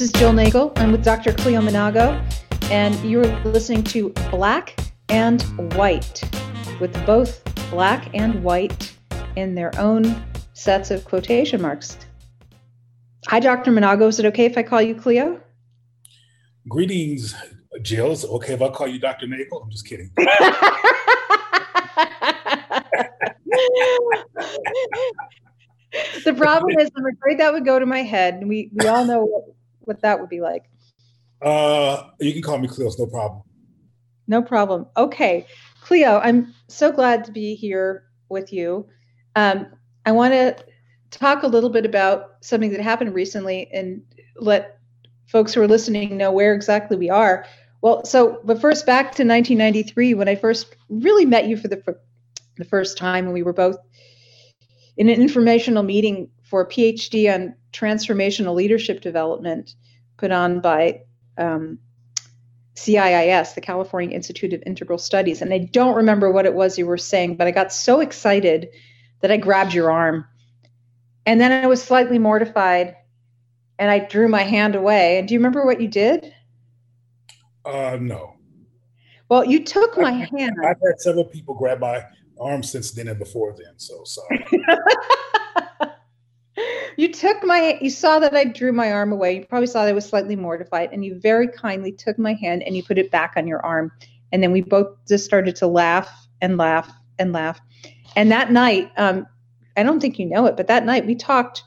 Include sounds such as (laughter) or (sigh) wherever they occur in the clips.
This is Jill Nagel. I'm with Dr. Cleo Manago, and you're listening to Black and White, with both black and white in their own sets of quotation marks. Hi, Dr. Manago. Is it okay if I call you Cleo? Greetings, Jill. Is it okay if I call you Dr. Nagel? I'm just kidding. (laughs) (laughs) the problem is, I'm afraid that would go to my head, and we we all know what, that would be like. Uh, you can call me Cleo. It's no problem. No problem. Okay, Cleo, I'm so glad to be here with you. Um, I want to talk a little bit about something that happened recently and let folks who are listening know where exactly we are. Well, so but first back to 1993 when I first really met you for the for the first time, and we were both in an informational meeting for a PhD on transformational leadership development put on by um, CIIS, the California Institute of Integral Studies. And I don't remember what it was you were saying, but I got so excited that I grabbed your arm. And then I was slightly mortified and I drew my hand away. And do you remember what you did? Uh, no. Well, you took my hand. I've had several people grab my arm since then and before then. So sorry. (laughs) you took my you saw that I drew my arm away. You probably saw that I was slightly mortified, and you very kindly took my hand and you put it back on your arm. And then we both just started to laugh and laugh and laugh. And that night, um, I don't think you know it, but that night we talked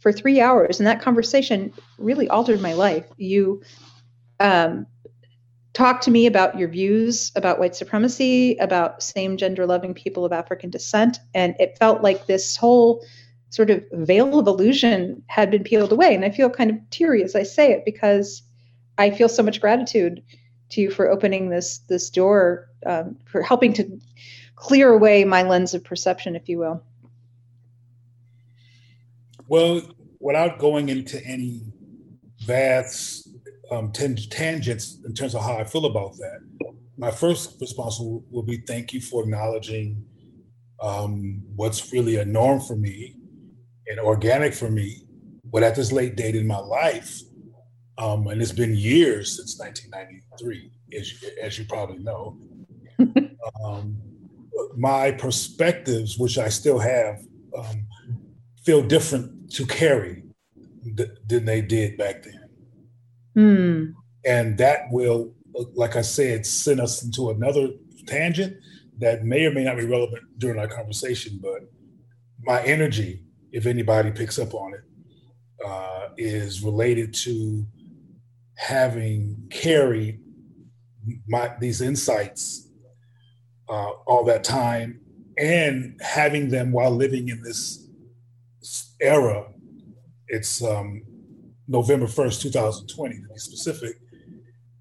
for three hours, and that conversation really altered my life. You um, talk to me about your views about white supremacy, about same gender loving people of African descent. And it felt like this whole sort of veil of illusion had been peeled away. And I feel kind of teary as I say it because I feel so much gratitude to you for opening this this door, um, for helping to clear away my lens of perception, if you will. Well, without going into any vast um, tangents in terms of how I feel about that. My first response will, will be thank you for acknowledging um, what's really a norm for me and organic for me. But at this late date in my life, um, and it's been years since 1993, as you, as you probably know, (laughs) um, my perspectives, which I still have, um, feel different to carry th- than they did back then. Hmm. And that will, like I said, send us into another tangent that may or may not be relevant during our conversation. But my energy, if anybody picks up on it, uh, is related to having carried my these insights uh, all that time and having them while living in this era. It's um, November 1st, 2020, to be specific.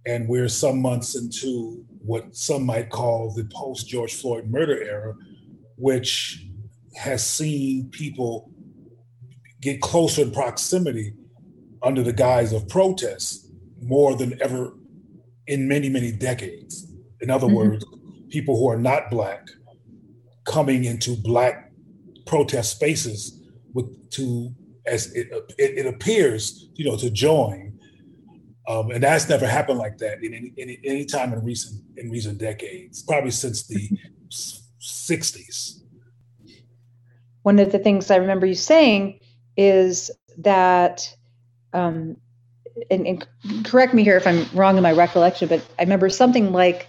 And we're some months into what some might call the post George Floyd murder era, which has seen people get closer in proximity under the guise of protest more than ever in many, many decades. In other mm-hmm. words, people who are not Black coming into Black protest spaces with to as it, it, it appears, you know, to join. Um, and that's never happened like that in any, any, any time in recent in recent decades, probably since the 60s. One of the things I remember you saying is that, um, and, and correct me here if I'm wrong in my recollection, but I remember something like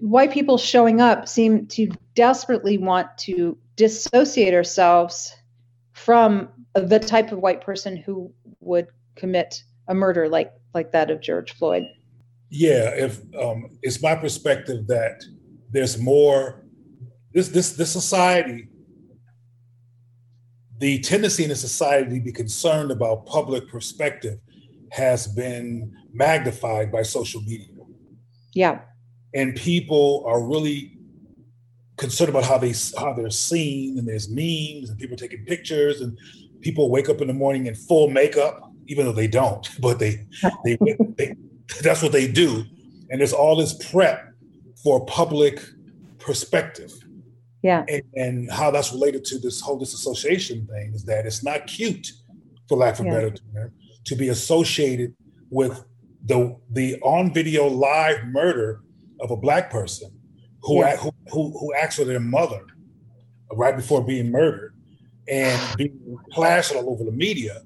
white people showing up seem to desperately want to dissociate ourselves from the type of white person who would commit a murder like like that of George Floyd. Yeah, if um, it's my perspective that there's more this this this society the tendency in the society to be concerned about public perspective has been magnified by social media. Yeah. And people are really concerned about how they how they're seen, and there's memes and people taking pictures, and people wake up in the morning in full makeup, even though they don't, (laughs) but they they, (laughs) they that's what they do, and there's all this prep for public perspective. Yeah, and, and how that's related to this whole disassociation thing is that it's not cute for lack of a yeah. better term, to be associated with the the on video live murder of a black person who yeah. who, who who acts with their mother right before being murdered and (sighs) being plastered all over the media.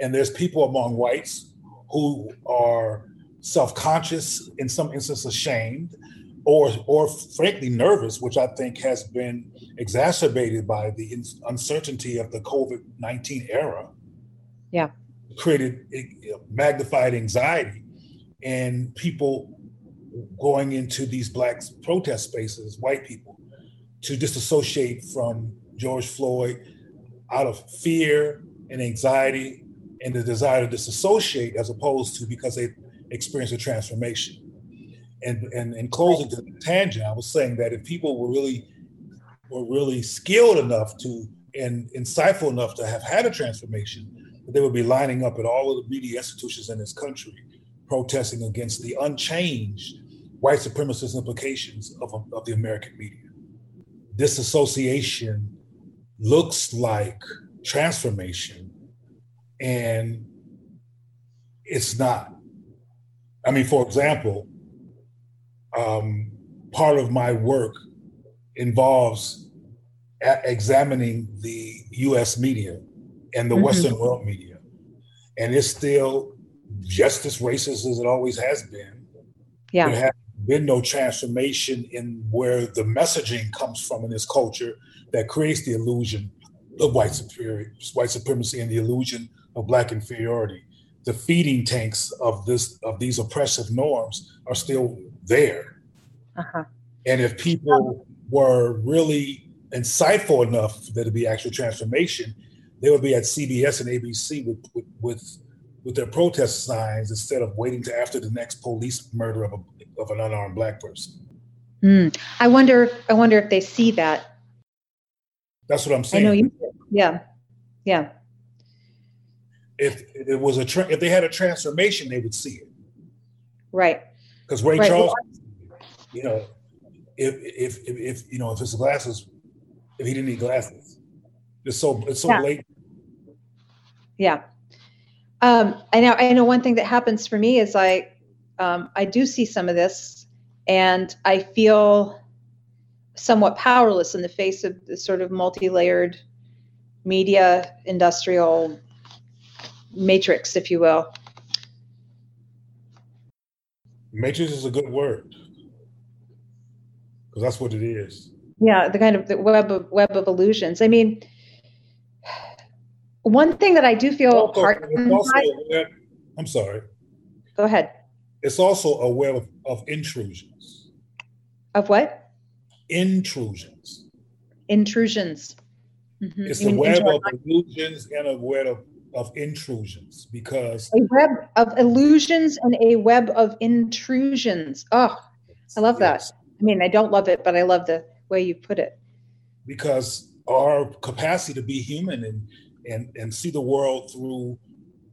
And there's people among whites who are self-conscious, in some instances ashamed, or or frankly nervous, which I think has been exacerbated by the uncertainty of the COVID nineteen era. Yeah, created eh, magnified anxiety, and people going into these black protest spaces, white people, to disassociate from George Floyd out of fear and anxiety and the desire to disassociate as opposed to because they experienced a transformation. And, and in closing to the tangent, I was saying that if people were really were really skilled enough to and insightful enough to have had a transformation, they would be lining up at all of the media institutions in this country, protesting against the unchanged white supremacist implications of, of the American media. Disassociation looks like transformation, and it's not. I mean, for example, um, part of my work involves examining the US media and the mm-hmm. Western world media. And it's still just as racist as it always has been. Yeah. There has been no transformation in where the messaging comes from in this culture that creates the illusion of white superiority, white supremacy and the illusion of black inferiority. The feeding tanks of this of these oppressive norms are still there. Uh-huh. And if people were really insightful enough that it be actual transformation, they would be at CBS and ABC with, with, with with their protest signs instead of waiting to after the next police murder of, a, of an unarmed black person. Mm. I wonder. I wonder if they see that that's what I'm saying. I know you. Yeah, yeah. If, if it was a tra- if they had a transformation, they would see it. Right. Because Ray right. Charles, you know, if, if if if you know if his glasses, if he didn't need glasses, it's so it's so yeah. blatant. Yeah. Um, I know. I know. One thing that happens for me is I, um, I do see some of this, and I feel somewhat powerless in the face of the sort of multi-layered media industrial matrix, if you will. Matrix is a good word because that's what it is. Yeah, the kind of the web of web of illusions. I mean, one thing that I do feel also, heartened by. I'm sorry. Go ahead. It's also a web of, of intrusions. Of what? intrusions. Intrusions. Mm-hmm. It's a web of illusions and a web of, of intrusions because a web of illusions and a web of intrusions. Oh, I love yes. that. I mean, I don't love it, but I love the way you put it. Because our capacity to be human and and and see the world through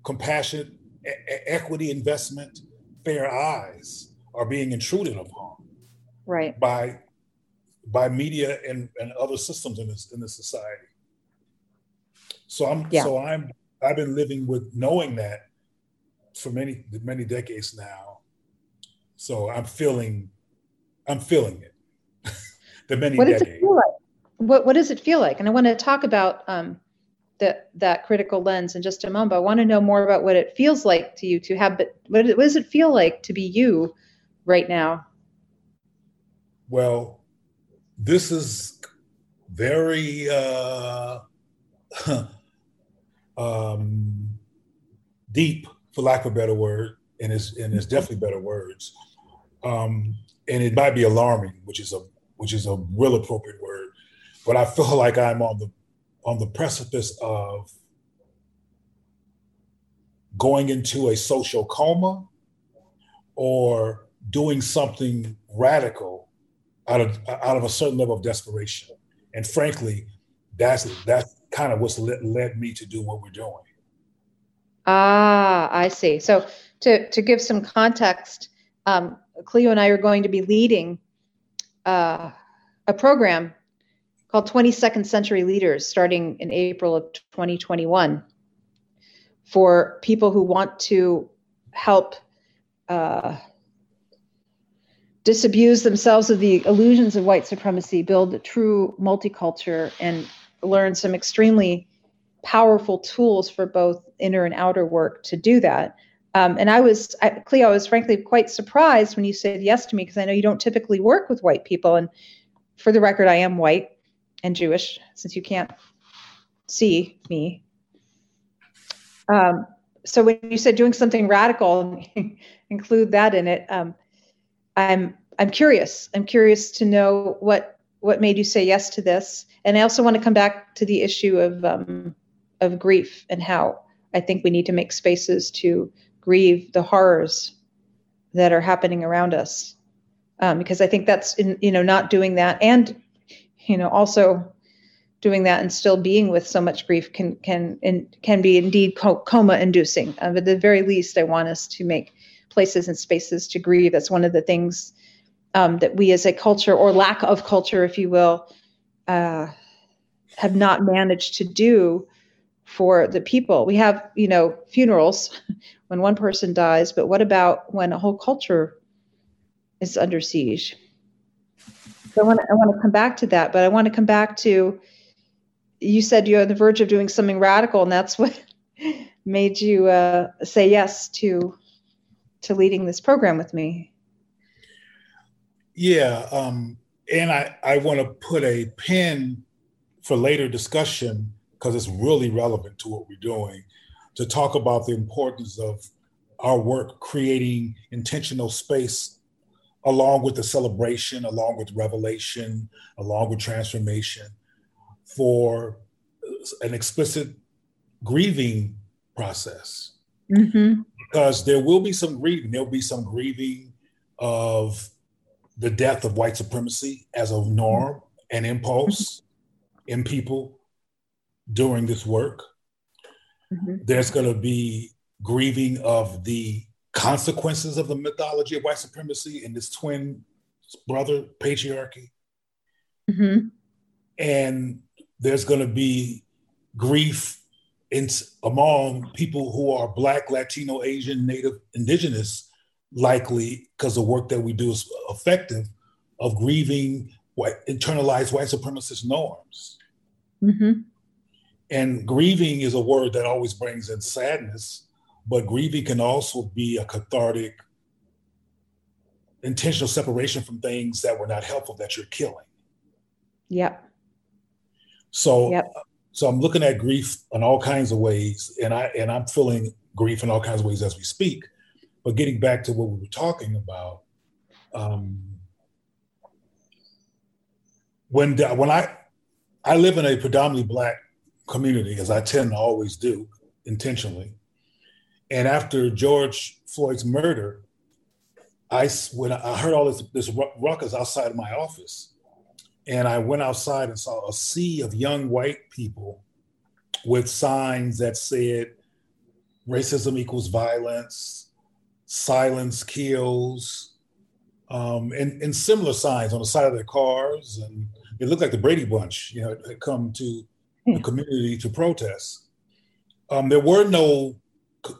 compassion, e- equity, investment, fair eyes are being intruded upon. Right. By by media and, and other systems in this in this society. So I'm yeah. so I'm I've been living with knowing that for many many decades now. So I'm feeling I'm feeling it. (laughs) the many what decades. Does it feel like? What what does it feel like? And I want to talk about um, that that critical lens in just a moment. But I want to know more about what it feels like to you to have. But what, what does it feel like to be you right now? Well, this is very uh, (laughs) um, deep, for lack of a better word, and it's and it's definitely better words. Um, and it might be alarming, which is a which is a real appropriate word. But I feel like I'm on the on the precipice of going into a social coma or doing something radical out of out of a certain level of desperation. And frankly, that's that's kind of what's led, led me to do what we're doing. Ah, I see. So to to give some context, um, Cleo and I are going to be leading uh, a program called 22nd Century Leaders, starting in April of 2021, for people who want to help uh, disabuse themselves of the illusions of white supremacy, build a true multiculture, and learn some extremely powerful tools for both inner and outer work to do that. Um, and I was, I, Cleo, I was frankly quite surprised when you said yes to me because I know you don't typically work with white people. And for the record, I am white and Jewish since you can't see me. Um, so when you said doing something radical, and (laughs) include that in it. Um, I'm I'm curious. I'm curious to know what what made you say yes to this, and I also want to come back to the issue of um, of grief and how I think we need to make spaces to grieve the horrors that are happening around us, um, because I think that's in you know not doing that and you know also doing that and still being with so much grief can can and can be indeed coma inducing. Uh, at the very least, I want us to make places and spaces to grieve. That's one of the things um, that we as a culture or lack of culture, if you will, uh, have not managed to do for the people. We have, you know, funerals (laughs) when one person dies, but what about when a whole culture is under siege? So I want to, I want to come back to that, but I want to come back to you said you're on the verge of doing something radical, and that's (laughs) what made you uh, say yes to to leading this program with me. Yeah, um, and I I want to put a pin for later discussion because it's really relevant to what we're doing to talk about the importance of our work creating intentional space along with the celebration, along with revelation, along with transformation for an explicit grieving process. Mm-hmm. Because there will be some grieving. There'll be some grieving of the death of white supremacy as a norm and impulse in people during this work. Mm-hmm. There's going to be grieving of the consequences of the mythology of white supremacy and this twin brother patriarchy. Mm-hmm. And there's going to be grief in, among people who are Black, Latino, Asian, Native, Indigenous, likely because the work that we do is effective of grieving white, internalized white supremacist norms. Mm-hmm. And grieving is a word that always brings in sadness, but grieving can also be a cathartic, intentional separation from things that were not helpful that you're killing. Yep. So, yep. so I'm looking at grief in all kinds of ways, and I and I'm feeling grief in all kinds of ways as we speak. But getting back to what we were talking about, um, when when I I live in a predominantly black community, as I tend to always do, intentionally. And after George Floyd's murder, I when I heard all this this ruckus outside of my office, and I went outside and saw a sea of young white people with signs that said racism equals violence, silence kills, um, and, and similar signs on the side of their cars. And it looked like the Brady Bunch, you know, had come to the hmm. community to protest. Um, there were no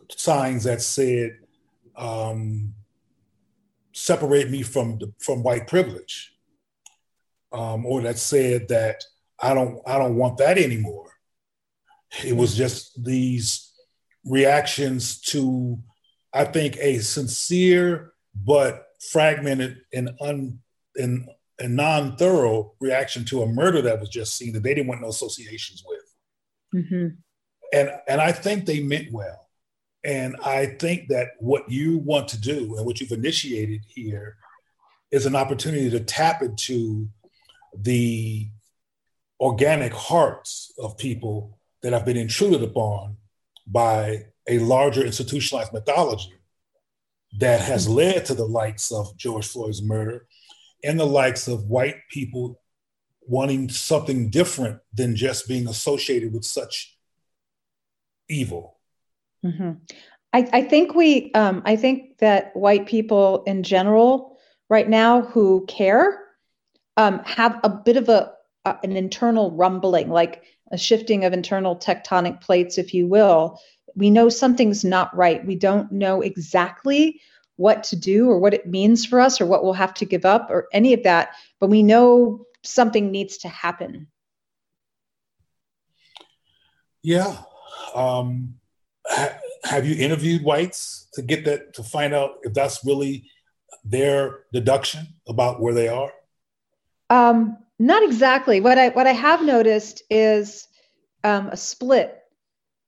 signs that said, um, separate me from the, from white privilege um, or that said that I don't I don't want that anymore. It was just these reactions to I think a sincere but fragmented and un and, and non-thorough reaction to a murder that was just seen that they didn't want no associations with. Mm-hmm. And and I think they meant well. And I think that what you want to do and what you've initiated here is an opportunity to tap into the organic hearts of people that have been intruded upon by a larger institutionalized mythology that has mm-hmm. led to the likes of George Floyd's murder and the likes of white people wanting something different than just being associated with such evil. Mm-hmm. I, I, think we, um, I think that white people in general right now who care um, have a bit of a, a, an internal rumbling, like a shifting of internal tectonic plates, if you will, we know something's not right. We don't know exactly what to do or what it means for us or what we'll have to give up or any of that, but we know something needs to happen. Yeah. Um, ha- have you interviewed whites to get that to find out if that's really their deduction about where they are? Um, not exactly. What I what I have noticed is um, a split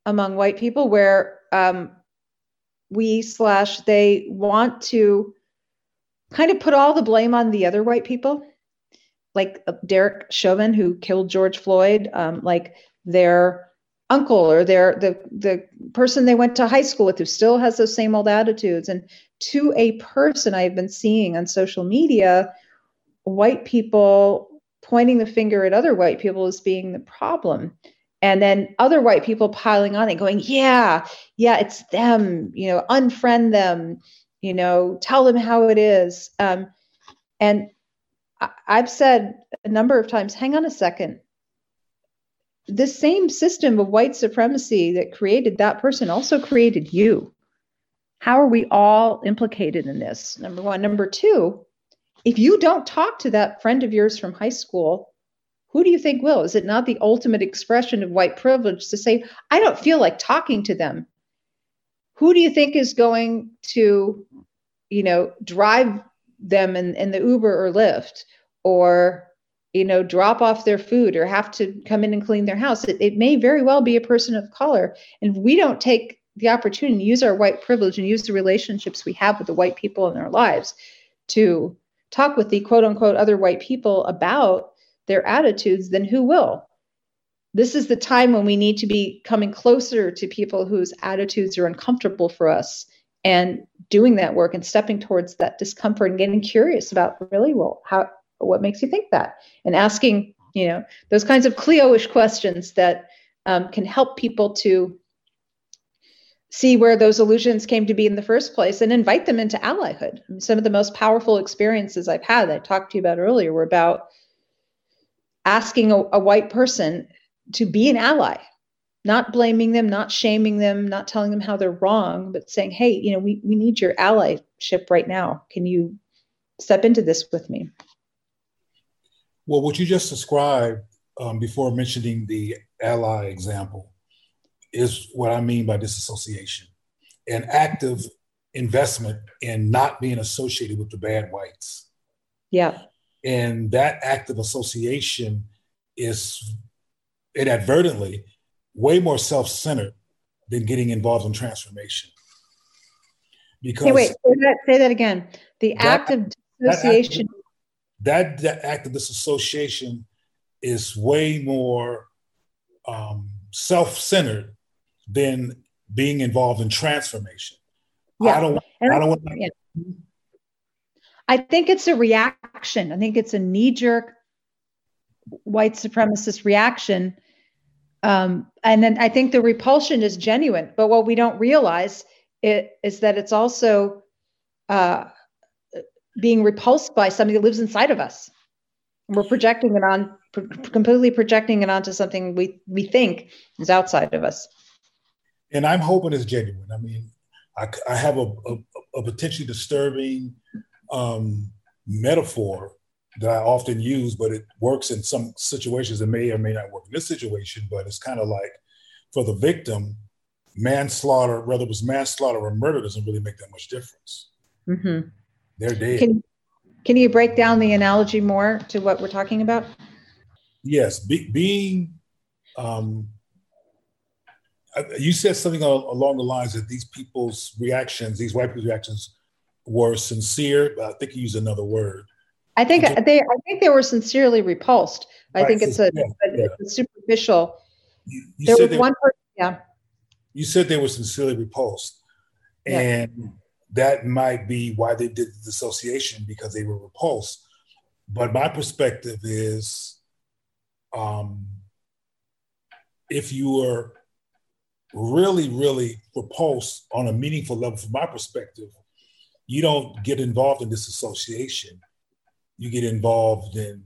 among white people where um, we slash they want to kind of put all the blame on the other white people, like uh, Derek Chauvin who killed George Floyd, um, like their uncle or their the the person they went to high school with who still has those same old attitudes. And to a person I've been seeing on social media, white people pointing the finger at other white people as being the problem and then other white people piling on and going yeah yeah it's them you know unfriend them you know tell them how it is. Um, and I, i've said a number of times hang on a second. The same system of white supremacy that created that person also created you. How are we all implicated in this? Number one. Number two if you don't talk to that friend of yours from high school who do you think will? Is it not the ultimate expression of white privilege to say, I don't feel like talking to them? Who do you think is going to, you know, drive them in, in the Uber or Lyft or, you know, drop off their food or have to come in and clean their house? It, it may very well be a person of color. And we don't take the opportunity to use our white privilege and use the relationships we have with the white people in our lives to talk with the quote unquote other white people about their attitudes, then who will? This is the time when we need to be coming closer to people whose attitudes are uncomfortable for us and doing that work and stepping towards that discomfort and getting curious about really well how what makes you think that and asking you know those kinds of cleo-ish questions that um, can help people to see where those illusions came to be in the first place and invite them into allyhood. Some of the most powerful experiences I've had I talked to you about earlier were about asking a, a white person to be an ally not blaming them, not shaming them, not telling them how they're wrong, but saying, hey, you know, we, we need your allyship right now. Can you step into this with me? Well, what you just described um, before mentioning the ally example is what I mean by disassociation an active investment in not being associated with the bad whites. Yeah. And that act of association is inadvertently way more self centered than getting involved in transformation. Because hey, wait, say that, say that again. The that, act of association. That, that, that, act of disassociation is way more um, self centered than being involved in transformation. Yeah. I don't, I don't want. Yeah. I think it's a reaction. I think it's a knee jerk white supremacist reaction. Um, and then I think the repulsion is genuine. But what we don't realize it, is that it's also uh, being repulsed by somebody that lives inside of us. We're projecting it on, completely projecting it onto something we, we think is outside of us. And I'm hoping it's genuine. I mean, I, I have a, a, a potentially disturbing um, metaphor that I often use, but it works in some situations. It may or may not work in this situation, but it's kind of like for the victim, manslaughter, whether it was manslaughter or murder, doesn't really make that much difference. Mm-hmm. They're dead. Can, can you break down the analogy more to what we're talking about? Yes, be, being. Um, you said something along the lines that these people's reactions, these white people's reactions, were sincere, but I think you used another word. I think they I think they were sincerely repulsed. I right, think it's a, yeah, yeah. it's a superficial. You, you there was one person, yeah. You said they were sincerely repulsed, yeah. and that might be why they did the dissociation because they were repulsed. But my perspective is, um, if you were really, really repulsed on a meaningful level, from my perspective, you don't get involved in this association. You get involved in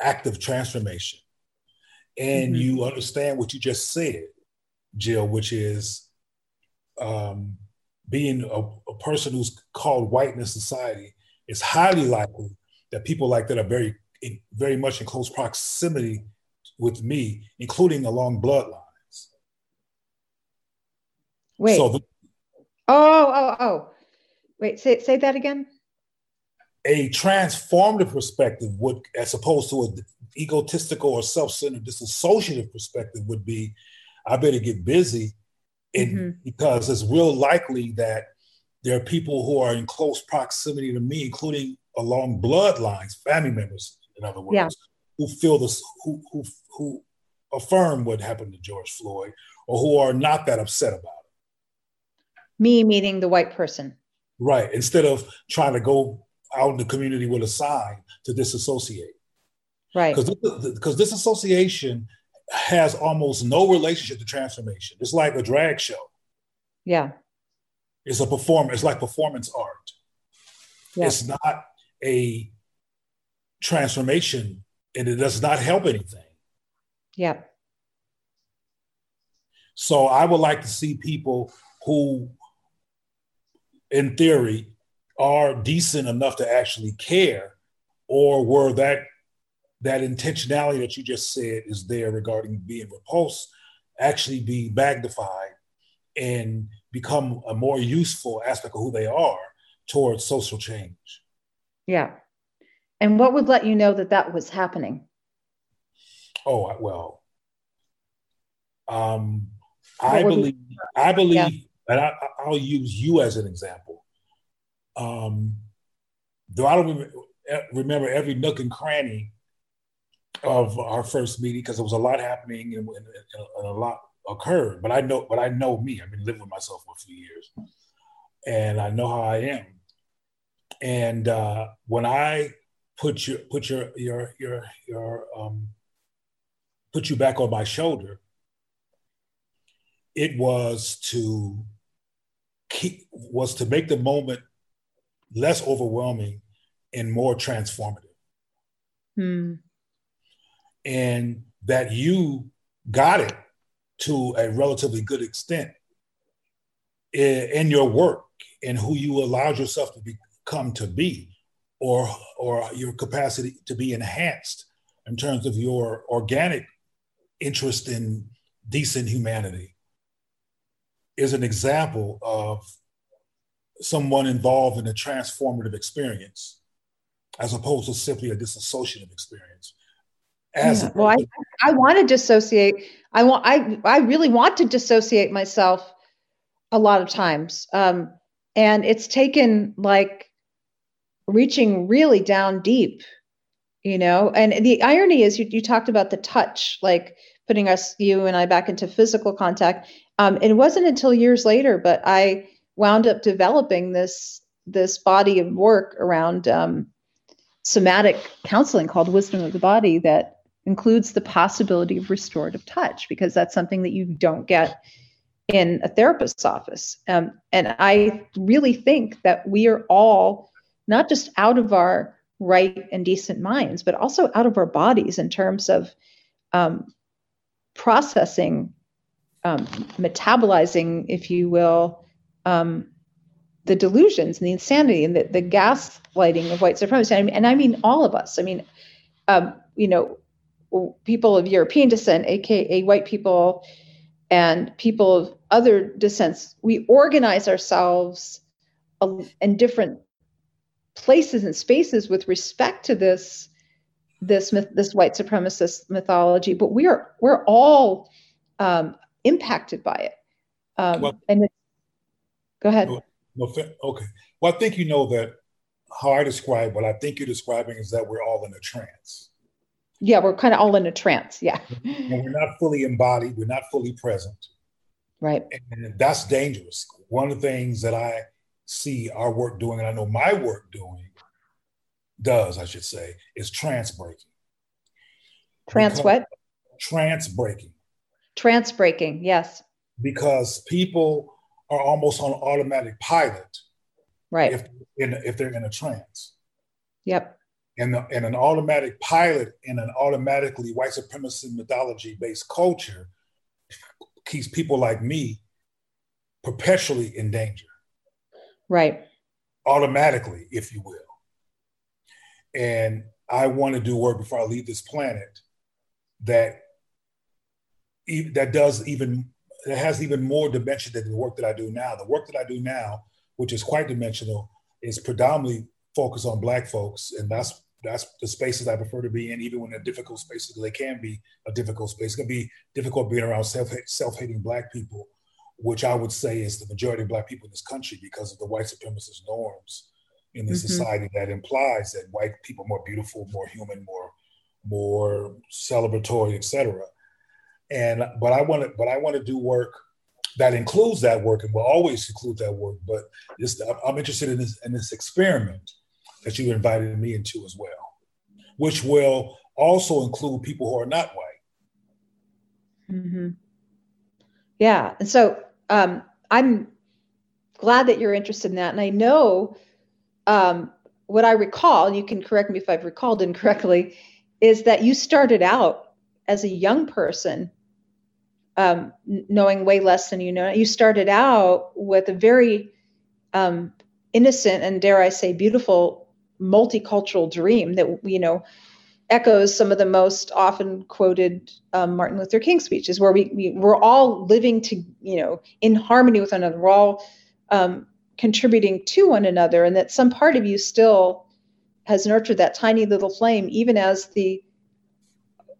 active transformation. And mm-hmm. you understand what you just said, Jill, which is um, being a, a, person who's called white in society, it's highly likely that people like that are very, very much in close proximity with me, including along bloodlines. Wait. So the, oh, oh, oh. Wait, say, say that again. A transformative perspective would, as opposed to an egotistical or self-centered disassociative perspective, would be, I better get busy, and mm-hmm. because it's real likely that there are people who are in close proximity to me, including along bloodlines, family members, in other words, yeah. who feel this, who who who affirm what happened to George Floyd, or who are not that upset about it. Me meaning the white person. Right. Instead of trying to go out in the community with a sign to disassociate. Right. Because this association has almost no relationship to transformation. It's like a drag show. Yeah. It's a performance. It's like performance art. Yeah. It's not a transformation and it does not help anything. Yeah. So I would like to see people who, in theory, are decent enough to actually care, or were that that intentionality that you just said is there regarding being repulsed actually be magnified and become a more useful aspect of who they are towards social change. Yeah. And what would let you know that that was happening? Oh, well, um, I believe, I believe, yeah. And I, will use you as an example. Um, though I don't remember every nook and cranny of our first meeting because there was a lot happening and, and, and, a lot occurred. But I know, but I know me. I've been living with myself for a few years, and I know how I am. And uh, when I put your put your your your your um, put you back on my shoulder, it was to keep was to make the moment less overwhelming and more transformative. Hmm and that you got it to a relatively good extent in, in your work and who you allowed yourself to become to be or or your capacity to be enhanced in terms of your organic interest in decent humanity is an example of someone involved in a transformative experience as opposed to simply a disassociative experience as yeah. well, I, I want to dissociate. I want I I really want to dissociate myself a lot of times. Um, and it's taken like reaching really down deep, you know. And the irony is you you talked about the touch, like putting us, you and I back into physical contact. Um, it wasn't until years later, but I wound up developing this this body of work around um, somatic counseling called wisdom of the body that includes the possibility of restorative touch because that's something that you don't get in a therapist's office. Um, and I really think that we are all not just out of our right and decent minds, but also out of our bodies in terms of um, processing, um, metabolizing, if you will, um, the delusions and the insanity and the, the gaslighting of white supremacy. And I mean, and I mean all of us. I mean, um, you know, people of European descent, aka white people, and people of other descents, we organize ourselves in different places and spaces with respect to this this myth, this white supremacist mythology. But we are we're all um, impacted by it. Um, well, and go ahead. Well, okay. Well, I think you know that how I describe what I think you're describing is that we're all in a trance yeah, we're kind of all in a trance. Yeah. And we're not fully embodied, we're not fully present. Right. And that's dangerous. One of the things that I see our work doing, and I know my work doing, does, I should say, is trance breaking. Trance because, what? Trance breaking. Trance breaking, yes. Because people are almost on automatic pilot. Right. If, in, if they're in a trance. Yep and, the, and an automatic pilot in an automatically white supremacy mythology based culture keeps people like me perpetually in danger. Right. Automatically, if you will. And I want to do work before I leave this planet that that does even that has even more dimension than the work that I do now. The work that I do now, which is quite dimensional, is predominantly focused on Black folks, and that's that's the spaces I prefer to be in, even when they're difficult spaces. They can be a difficult space. It can be difficult being around self self-hating Black people, which I would say is the majority of Black people in this country because of the white supremacist norms in the mm-hmm. society that implies that white people are more beautiful, more human, more more celebratory, etc. And but I want to but I want to do work that includes that work and will always include that work. But this, I'm interested in this in this experiment that you invited me into as well, which will also include people who are not white. Mm-hmm. Yeah, and so um, I'm glad that you're interested in that, and I know um, what I recall, and you can correct me if I've recalled incorrectly, is that you started out as a young person, um, knowing way less than you know. You started out with a very um, innocent and, dare I say, beautiful multicultural dream that you know echoes some of the most often quoted um, Martin Luther King speeches, where we, we we're all living to you know in harmony with one another. We're all um, contributing to one another, and that some part of you still has nurtured that tiny little flame, even as the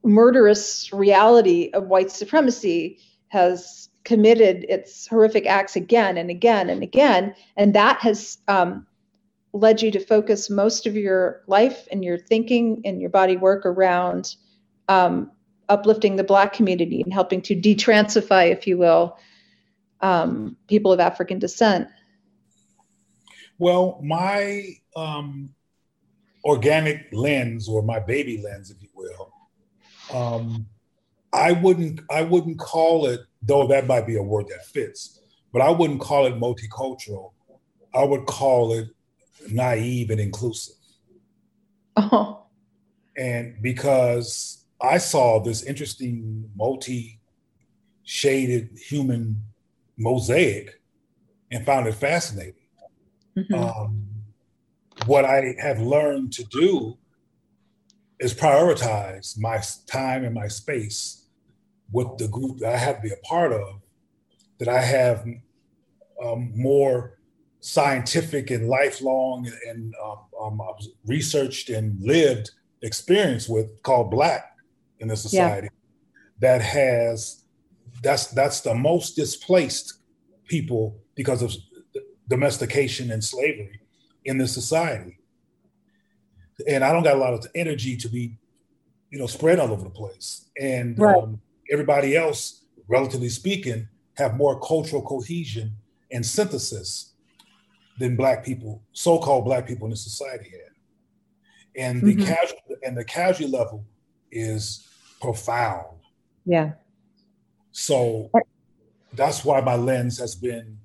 murderous reality of white supremacy has committed its horrific acts again and again and again, and that has um, led you to focus most of your life and your thinking and your body work around um, uplifting the Black community and helping to detransify, if you will, um, people of African descent? Well, my um, organic lens or my baby lens, if you will, um, I wouldn't I wouldn't call it, though that might be a word that fits, but I wouldn't call it multicultural. I would call it naive and inclusive. Oh. And because I saw this interesting multi shaded human mosaic and found it fascinating. Mm-hmm. Um, what I have learned to do is prioritize my time and my space with the group that I have to be a part of, that I have um, more scientific and lifelong and um, um, researched and lived experience with called black in the society yeah. that has that's that's the most displaced people because of domestication and slavery in this society and i don't got a lot of energy to be you know spread all over the place and right. um, everybody else relatively speaking have more cultural cohesion and synthesis than black people, so-called black people in the society had. And the mm-hmm. casual and the casual level is profound. Yeah. So that's why my lens has been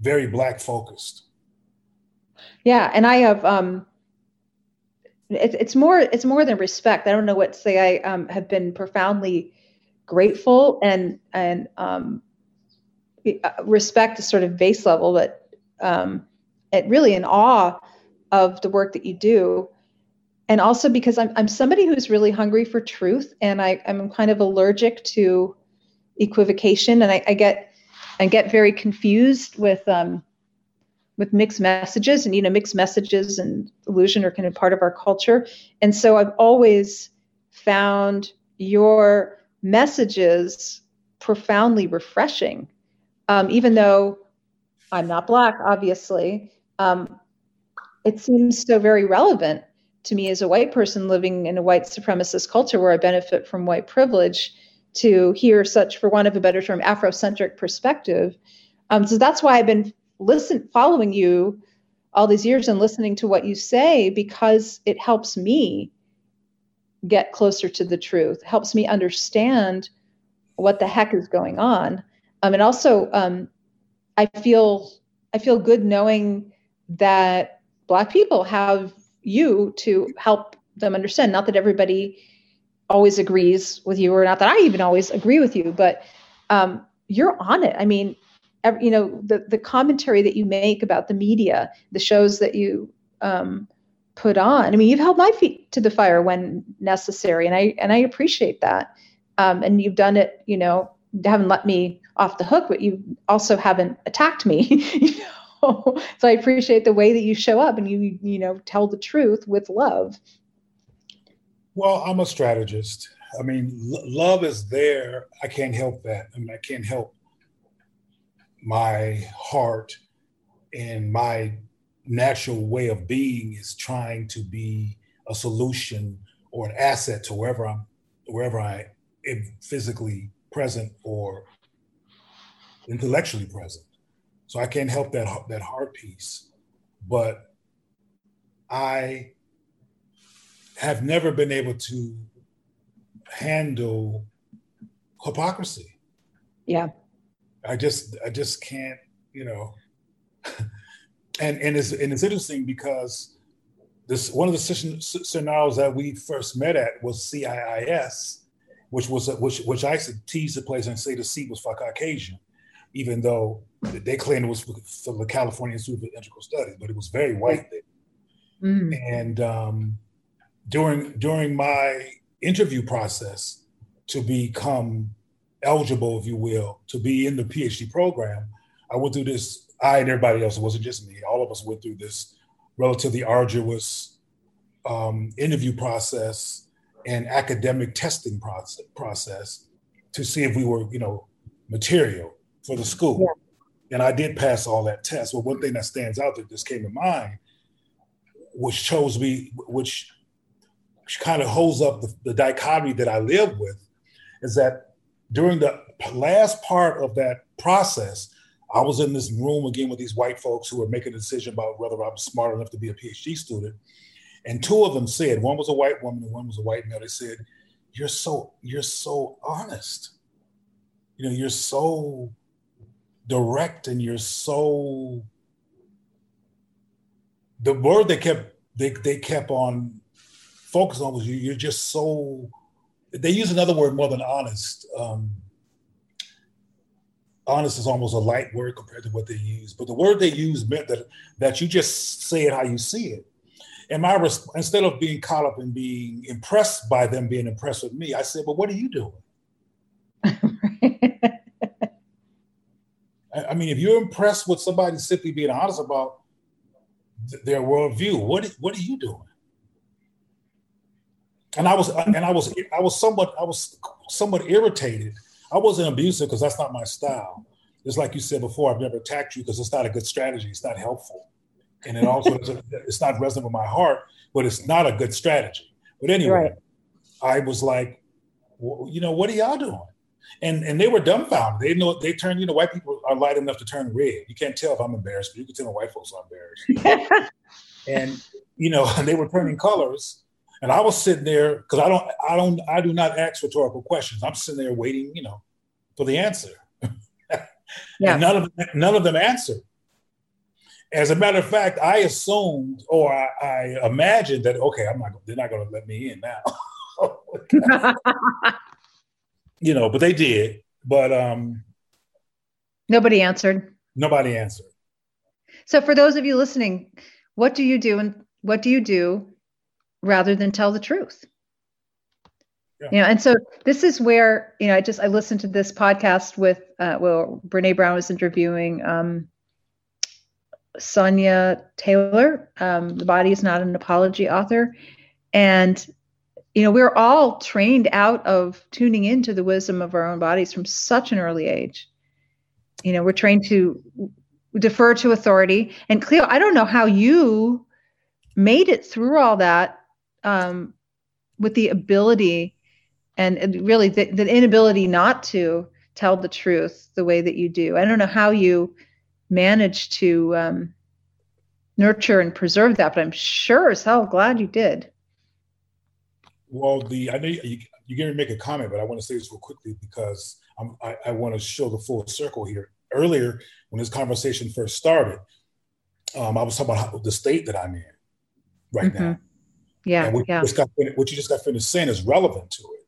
very black focused. Yeah, and I have um it, it's more it's more than respect. I don't know what to say. I um, have been profoundly grateful and and um, uh, respect is sort of base level, but um, at really in awe of the work that you do. And also because I'm, I'm somebody who's really hungry for truth and I, I'm kind of allergic to equivocation and I, I get I get very confused with um, with mixed messages and you know mixed messages and illusion are kind of part of our culture. And so I've always found your messages profoundly refreshing. Um, even though I'm not black, obviously, um, it seems so very relevant to me as a white person living in a white supremacist culture where I benefit from white privilege to hear such, for want of a better term, Afrocentric perspective. Um, so that's why I've been listen following you all these years and listening to what you say because it helps me get closer to the truth, helps me understand what the heck is going on. Um, and also, um, I feel I feel good knowing that Black people have you to help them understand. Not that everybody always agrees with you, or not that I even always agree with you, but um, you're on it. I mean, you know the the commentary that you make about the media, the shows that you um, put on. I mean, you've held my feet to the fire when necessary, and I and I appreciate that. Um, and you've done it, you know, haven't let me off the hook, but you also haven't attacked me. (laughs) you know? so I appreciate the way that you show up and you you know tell the truth with love. Well, I'm a strategist. I mean, l- love is there. I can't help that. I mean, I can't help my heart and my natural way of being is trying to be a solution or an asset to wherever I'm wherever I am physically present or intellectually present. So I can't help that that heart piece, but I have never been able to handle hypocrisy. Yeah. I just I just can't, you know. (laughs) and and it's and it's interesting because this one of the scenarios that we first met at was CIIS, which was which which I used to tease the place and say the C was for Caucasian, even though they claimed it was for, the California Institute of Integral Studies, but it was very white then. Mm. And um, during during my interview process to become eligible, if you will, to be in the PhD program, I went through this I and everybody else, it wasn't just me, all of us went through this relatively arduous um, interview process and academic testing process, process to see if we were, you know, material for the school. Yeah. And I did pass all that test. Well, one thing that stands out that just came to mind, which shows me, which kind of holds up the, the dichotomy that I live with, is that during the last part of that process, I was in this room again with these white folks who were making a decision about whether I was smart enough to be a PhD student. And two of them said, one was a white woman and one was a white male. They said, You're so, you're so honest. You know, you're so direct and you're so the word they kept they, they kept on focusing on was you, you're just so they use another word more than honest. Um, honest is almost a light word compared to what they use. But the word they use meant that that you just say it how you see it. And my resp- instead of being caught up in being impressed by them being impressed with me, I said, "Well, what are you doing?" (laughs) I, I mean, if you're impressed with somebody simply being honest about th- their worldview, what what are you doing? And I was and I was I was somewhat I was somewhat irritated I wasn't abusive because that's not my style. Just like you said before, I've never attacked you because it's not a good strategy. It's not helpful. And it also, (laughs) it's not resonant with my heart, but it's not a good strategy. But anyway, right. I was like, well, you know, what are y'all doing? And and they were dumbfounded. They know they turn, you know, white people are light enough to turn red. You can't tell if I'm embarrassed, but you can tell when white folks are embarrassed. (laughs) and you know, (laughs) they were turning colors. And I was sitting there because I don't, I don't, I do not ask rhetorical questions. I'm sitting there waiting, you know, for the answer. (laughs) yeah. And none of them, none of them answered. As a matter of fact, I assumed or I, I imagined that okay, I'm not, they're not going to let me in now. (laughs) you know, but they did. But um, nobody answered. Nobody answered. So, for those of you listening, what do you do and what do you do rather than tell the truth. Yeah. You know, and so this is where you know I just I listened to this podcast with uh, well Brene Brown was interviewing um, Sonya Taylor. Um, the body is not an apology author, and you know we're all trained out of tuning into the wisdom of our own bodies from such an early age. You know we're trained to defer to authority. And Cleo, I don't know how you made it through all that um, with the ability and, really the, the, inability not to tell the truth the way that you do. I don't know how you manage to um, nurture and preserve that, but I'm sure as hell glad you did. Well, the I know you, you're going to make a comment, but I want to say this real quickly because I, I want to show the full circle here. Earlier, when this conversation first started, um, I was talking about how, the state that I'm in right mm-hmm. now. Yeah. what, yeah. You got, what you just got finished saying is relevant to it.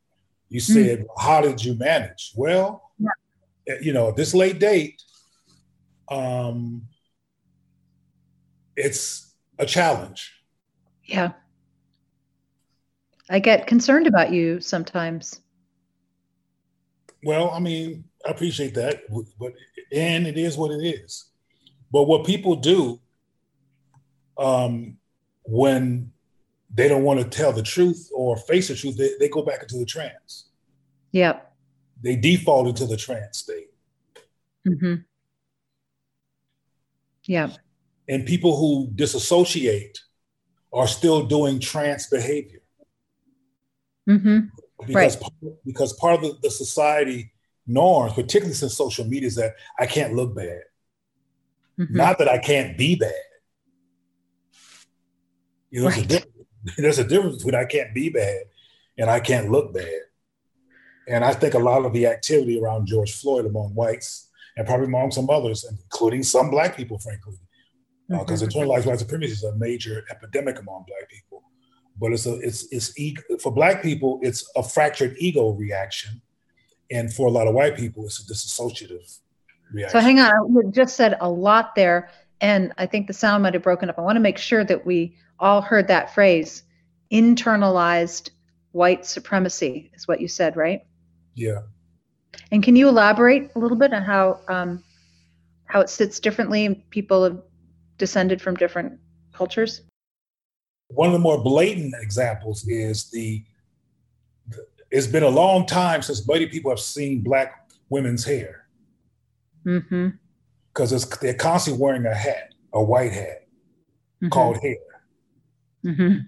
You hmm. said, mm. How did you manage? Well, yeah. Eh, you know, at this late date, um, it's a challenge. Yeah. I get concerned about you sometimes. Well, I mean, I appreciate that, but and it is what it is. But what people do um, when they don't want to tell the truth or face the truth, they, they go back into the trance. Yep. They default into the trance state. Mm-hmm. Yeah. And people who disassociate are still doing trance behavior. Mm-hmm. Because, right. because part of the, the society norms, particularly since social media, is that I can't look bad. Mm-hmm. Not that I can't be bad. You know, right. (laughs) there's, a difference between I can't be bad and I can't look bad. And I think a lot of the activity around George Floyd among whites and probably among some others, including some black people, frankly, because uh, mm-hmm. internalized white supremacy is a major epidemic among black people. But it's a it's it's e- for black people, it's a fractured ego reaction, and for a lot of white people, it's a disassociative reaction. So hang on, you just said a lot there, and I think the sound might have broken up. I want to make sure that we all heard that phrase, internalized white supremacy, is what you said, right? Yeah. And can you elaborate a little bit on how um, how it sits differently and people have descended from different cultures? One of the more blatant examples is the. It's been a long time since many people have seen black women's hair. Mm-hmm. Because they're constantly wearing a hat, a white hat, mm-hmm. called hair. Mm-hmm.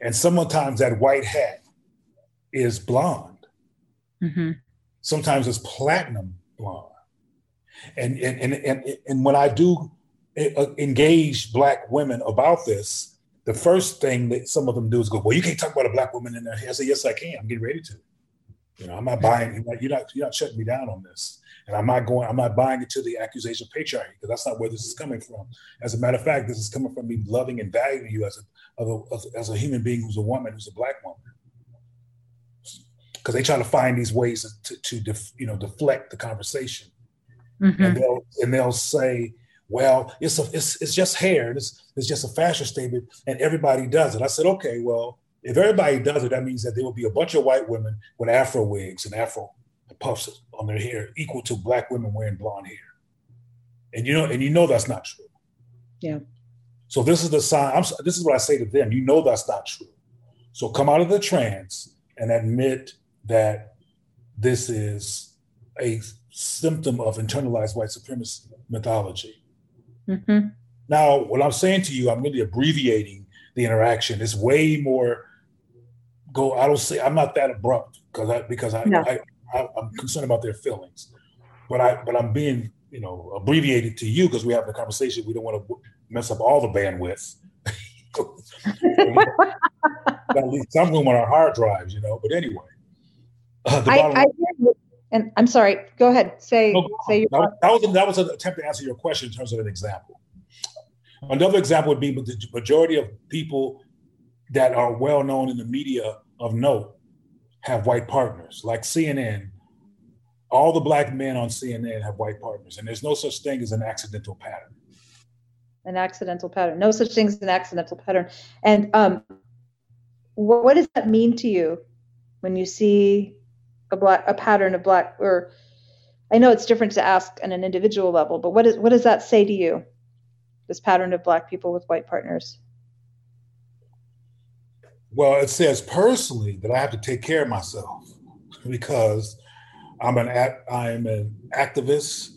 And sometimes that white hat is blonde. Mm-hmm. Sometimes it's platinum blonde. And, and, and, and, and when I do uh, engage black women about this, the first thing that some of them do is go, "Well, you can't talk about a black woman in there." I say, "Yes, I can. I'm getting ready to." You know, I'm not buying. You're not. You're not shutting me down on this, and I'm not going. I'm not buying into the accusation of patriarchy because that's not where this is coming from. As a matter of fact, this is coming from me loving and valuing you as a, as a, as a human being who's a woman, who's a black woman. Because they try to find these ways to, to def, you know deflect the conversation, mm-hmm. and they'll and they'll say, well, it's, a, it's, it's just hair. It's, it's just a fashion statement, and everybody does it. I said, okay, well, if everybody does it, that means that there will be a bunch of white women with afro wigs and afro puffs on their hair, equal to black women wearing blonde hair. And you know, and you know that's not true. Yeah. So this is the sign. I'm, this is what I say to them. You know that's not true. So come out of the trance and admit that this is a symptom of internalized white supremacy mythology. Mm-hmm. Now, what I'm saying to you, I'm really abbreviating the interaction. It's way more. Go. I don't say I'm not that abrupt because I because I, no. I, I am concerned about their feelings, but I but I'm being you know abbreviated to you because we have the conversation. We don't want to mess up all the bandwidth. (laughs) At least some room on our hard drives, you know. But anyway, uh, I, I, and I'm sorry, go ahead. Say, no, say your that, that, was, that was an attempt to answer your question in terms of an example. Another example would be the majority of people that are well known in the media of note have white partners, like CNN. All the black men on CNN have white partners, and there's no such thing as an accidental pattern. An accidental pattern. No such thing as an accidental pattern. And um, what, does that mean to you when you see a black a pattern of black or I know it's different to ask on an individual level, but what is what does that say to you? This pattern of black people with white partners. Well, it says personally that I have to take care of myself because I'm an I'm an activist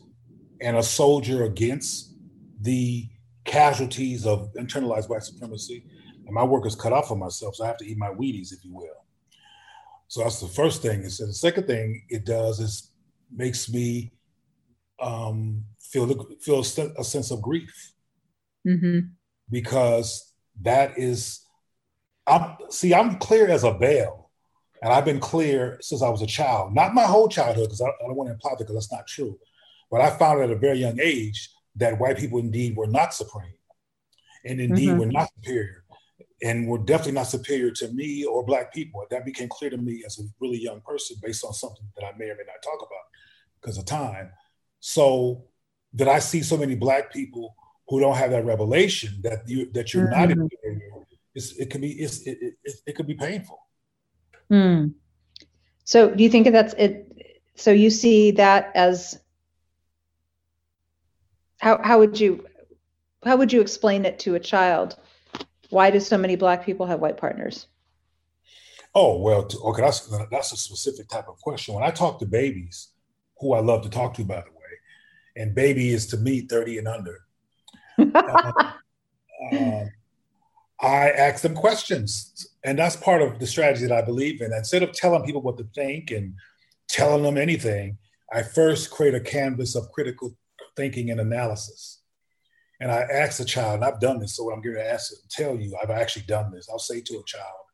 and a soldier against the casualties of internalized white supremacy, and my work is cut off for myself, so I have to eat my Wheaties, if you will. So that's the first thing. It says the second thing it does is makes me um, feel feel a sense of grief mm-hmm. because that is I'm see I'm clear as a bell, and I've been clear since I was a child. Not my whole childhood because I, I, don't want to imply that because that's not true. But I found at a very young age that white people indeed were not supreme, and indeed mm-hmm. were not superior and were definitely not superior to me or black people. That became clear to me as a really young person based on something that I may or may not talk about because of time. So that I see so many black people who don't have that revelation that you that you're mm-hmm. not inferior. It's, it can be it's, it, it, it could be painful. Mm. So do you think that's it? So you see that as how how would you how would you explain it to a child? Why do so many black people have white partners? Oh well, okay, that's that's a specific type of question. When I talk to babies, who I love to talk to, by the way, and baby is to me thirty and under. uh, (laughs) uh, I ask them questions, and that's part of the strategy that I believe in. Instead of telling people what to think and telling them anything, I first create a canvas of critical thinking and analysis. And I ask the child, and I've done this, so what I'm going to ask tell you, I've actually done this. I'll say to a child,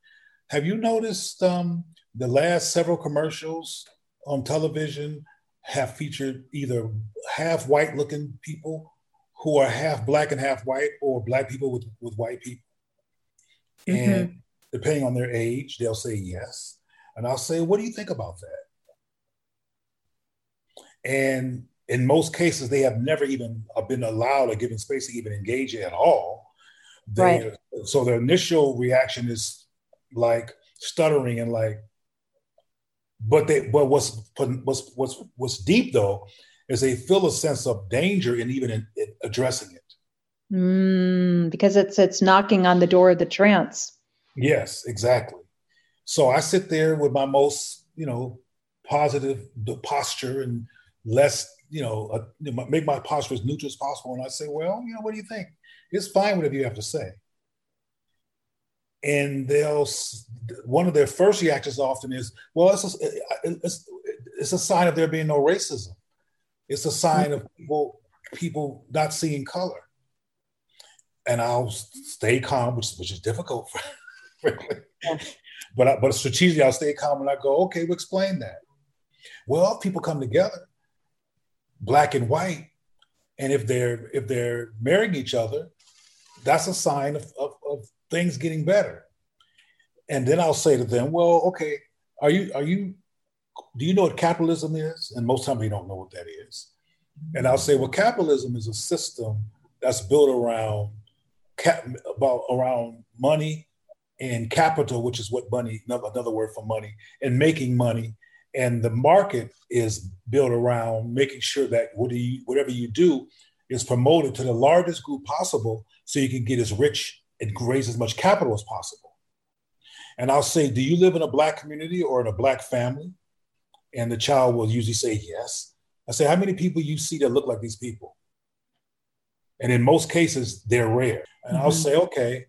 have you noticed um, the last several commercials on television have featured either half white looking people who are half black and half white, or black people with, with white people? Mm-hmm. And depending on their age, they'll say yes. And I'll say, what do you think about that? And in most cases, they have never even been allowed or given space to even engage at all. They, right. So their initial reaction is like stuttering and like, but they, but what's what's what's what's deep though is they feel a sense of danger in even in, in addressing it. Mm, because it's it's knocking on the door of the trance. Yes, exactly. So I sit there with my most, you know, positive posture and less you know, uh, make my posture as neutral as possible. And I say, well, you know, what do you think? It's fine whatever you have to say. And they'll, one of their first reactions often is, well, it's a, it's, it's a sign of there being no racism. It's a sign of people, people not seeing color. And I'll stay calm, which, which is difficult, (laughs) frankly. But, I, but strategically, I'll stay calm and I go, okay, we'll explain that. Well, people come together black and white, and if they're if they're marrying each other, that's a sign of, of, of things getting better. And then I'll say to them, well, okay, are you are you do you know what capitalism is? And most times they don't know what that is. And I'll say, well, capitalism is a system that's built around cap, about around money and capital, which is what money, another word for money, and making money and the market is built around making sure that you, whatever you do is promoted to the largest group possible so you can get as rich and raise as much capital as possible. And I'll say, Do you live in a Black community or in a Black family? And the child will usually say, Yes. I say, How many people you see that look like these people? And in most cases, they're rare. And mm-hmm. I'll say, Okay,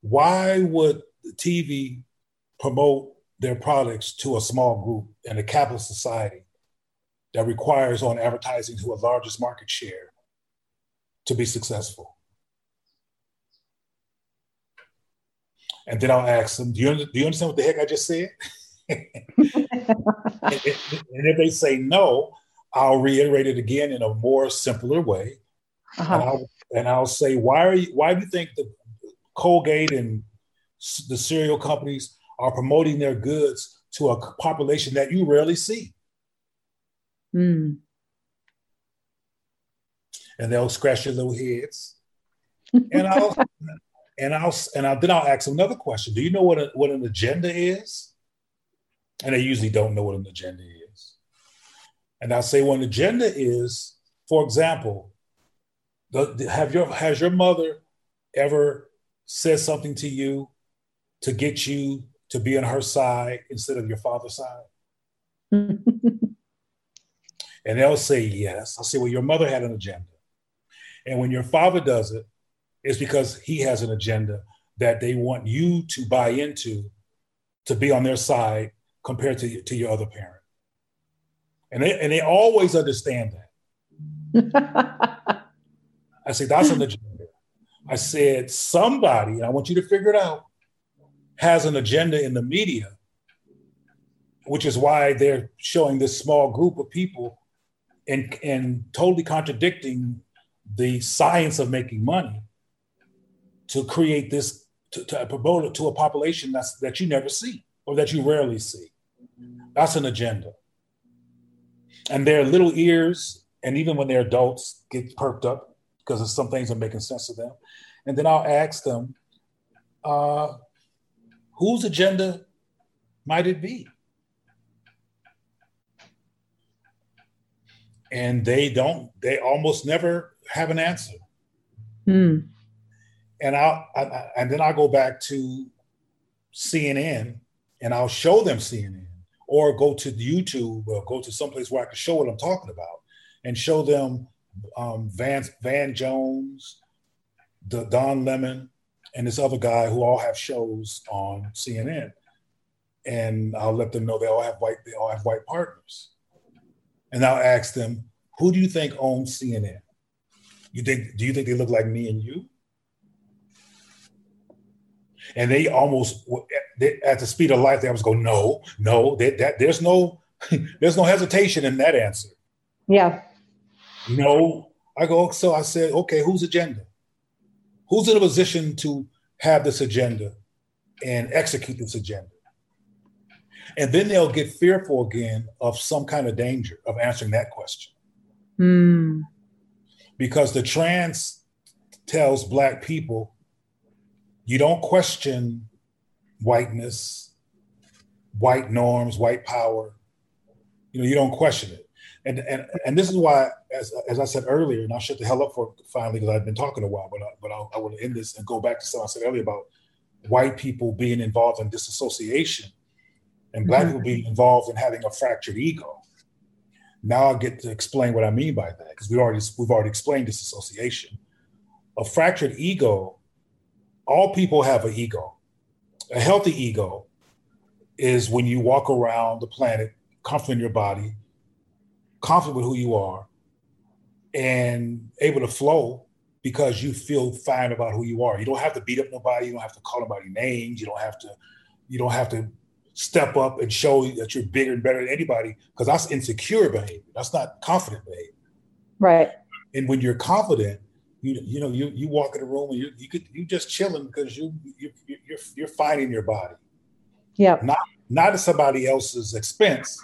why would the TV promote their products to a small group in a capitalist society that requires on advertising to a largest market share to be successful. And then I'll ask them, do you, do you understand what the heck I just said? (laughs) and, if they say no, I'll reiterate it again in a more simpler way. Uh-huh. And, I'll, and I'll say, why are you, why do you think the Colgate and the cereal companies are promoting their goods to a population that you rarely see. Mm. And they'll scratch their little heads. and I'll (laughs) and I'll and I'll, then I'll ask them another question. Do you know what a, what an agenda is? And they usually don't know what an agenda is. And I'll say, well, an agenda is, for example, the, have your has your mother ever said something to you to get you to be on her side instead of your father's side? (laughs) and they'll say yes. I'll say, well, your mother had an agenda. And when your father does it, it's because he has an agenda that they want you to buy into to be on their side compared to, to your other parent. And they, and they always understand that. (laughs) I say, that's an agenda. (laughs) I said, somebody, and I want you to figure it out, has an agenda in the media, which is why they're showing this small group of people and, and totally contradicting the science of making money to create this to, to promote it to a population that's that you never see or that you rarely see. That's an agenda. And their little ears and even when they're adults, get perked up because some things are making sense to them. And then I'll ask them, uh, whose agenda might it be? And they don't, they almost never have an answer. Hmm. And I'll, I, and then I'll go back to CNN and I'll show them CNN or go to YouTube or go to someplace where I can show what I'm talking about and show them um, Van, Van Jones, the Don Lemon, and this other guy who all have shows on CNN. And I'll let them know they all have white, they all have white partners. And I'll ask them, who do you think owns CNN? You think, do you think they look like me and you? and they almost they, at the speed of light they always go no no that, that there's no (laughs) there's no hesitation in that answer yeah no i go so i said okay whose agenda who's in a position to have this agenda and execute this agenda and then they'll get fearful again of some kind of danger of answering that question mm. because the trance tells black people you don't question whiteness, white norms, white power. You know, you don't question it. And and and this is why, as as I said earlier, and I'll shut the hell up for finally because I've been talking a while, but I, but I'll, I want to end this and go back to something I said earlier about white people being involved in disassociation and black mm-hmm. people being involved in having a fractured ego. Now I get to explain what I mean by that because we already we've already explained disassociation. A fractured ego all people have an ego. A healthy ego is when you walk around the planet confident in your body, confident with who you are, and able to flow because you feel fine about who you are. You don't have to beat up nobody. You don't have to call nobody names. You don't have to. You don't have to step up and show that you're bigger and better than anybody because that's insecure behavior. That's not confident behavior. Right. And when you're confident, you you know you you walk in a room and you you could you just chilling because you you you're you're finding your body. Yeah. Not not at somebody else's expense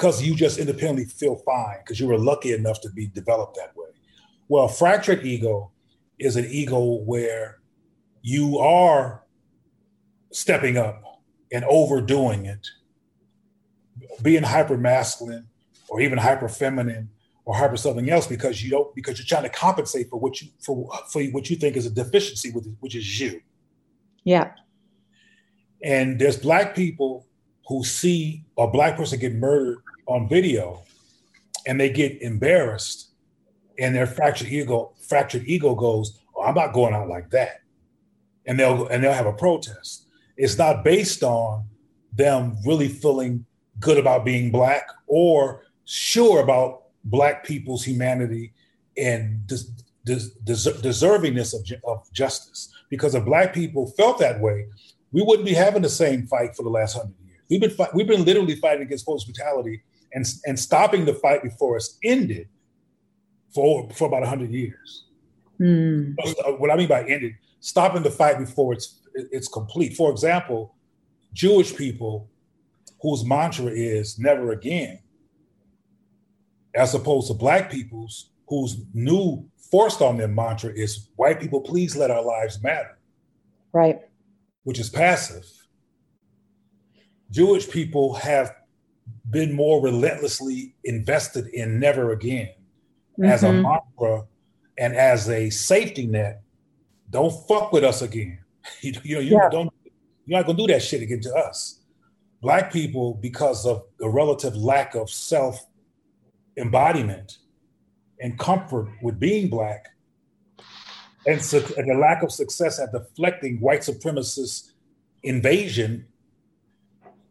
because you just independently feel fine because you were lucky enough to be developed that way. Well, fractured ego is an ego where you are stepping up and overdoing it, being hyper masculine or even hyper feminine or hyper something else because you don't because you're trying to compensate for what you for for what you think is a deficiency with which is you. Yeah. And there's black people who see a black person get murdered on video and they get embarrassed and their fractured ego fractured ego goes, oh, I'm not going out like that. And they'll and they'll have a protest. It's not based on them really feeling good about being black or sure about black people's humanity and des- des- des- deservingness of, ju- of justice. Because if black people felt that way, we wouldn't be having the same fight for the last hundred years. We've been fi- we've been literally fighting against police brutality and and stopping the fight before it's ended for for about hundred years. Mm. What I mean by ended, stopping the fight before it's it's complete. For example, Jewish people whose mantra is never again as opposed to black people's whose new forced on them mantra is white people please let our lives matter right which is passive jewish people have been more relentlessly invested in never again mm-hmm. as a mm-hmm. mantra and as a safety net don't fuck with us again (laughs) you, you know you yeah. don't you're not gonna do that shit again to us black people because of the relative lack of self embodiment and comfort with being black and, su- and the lack of success at deflecting white supremacist invasion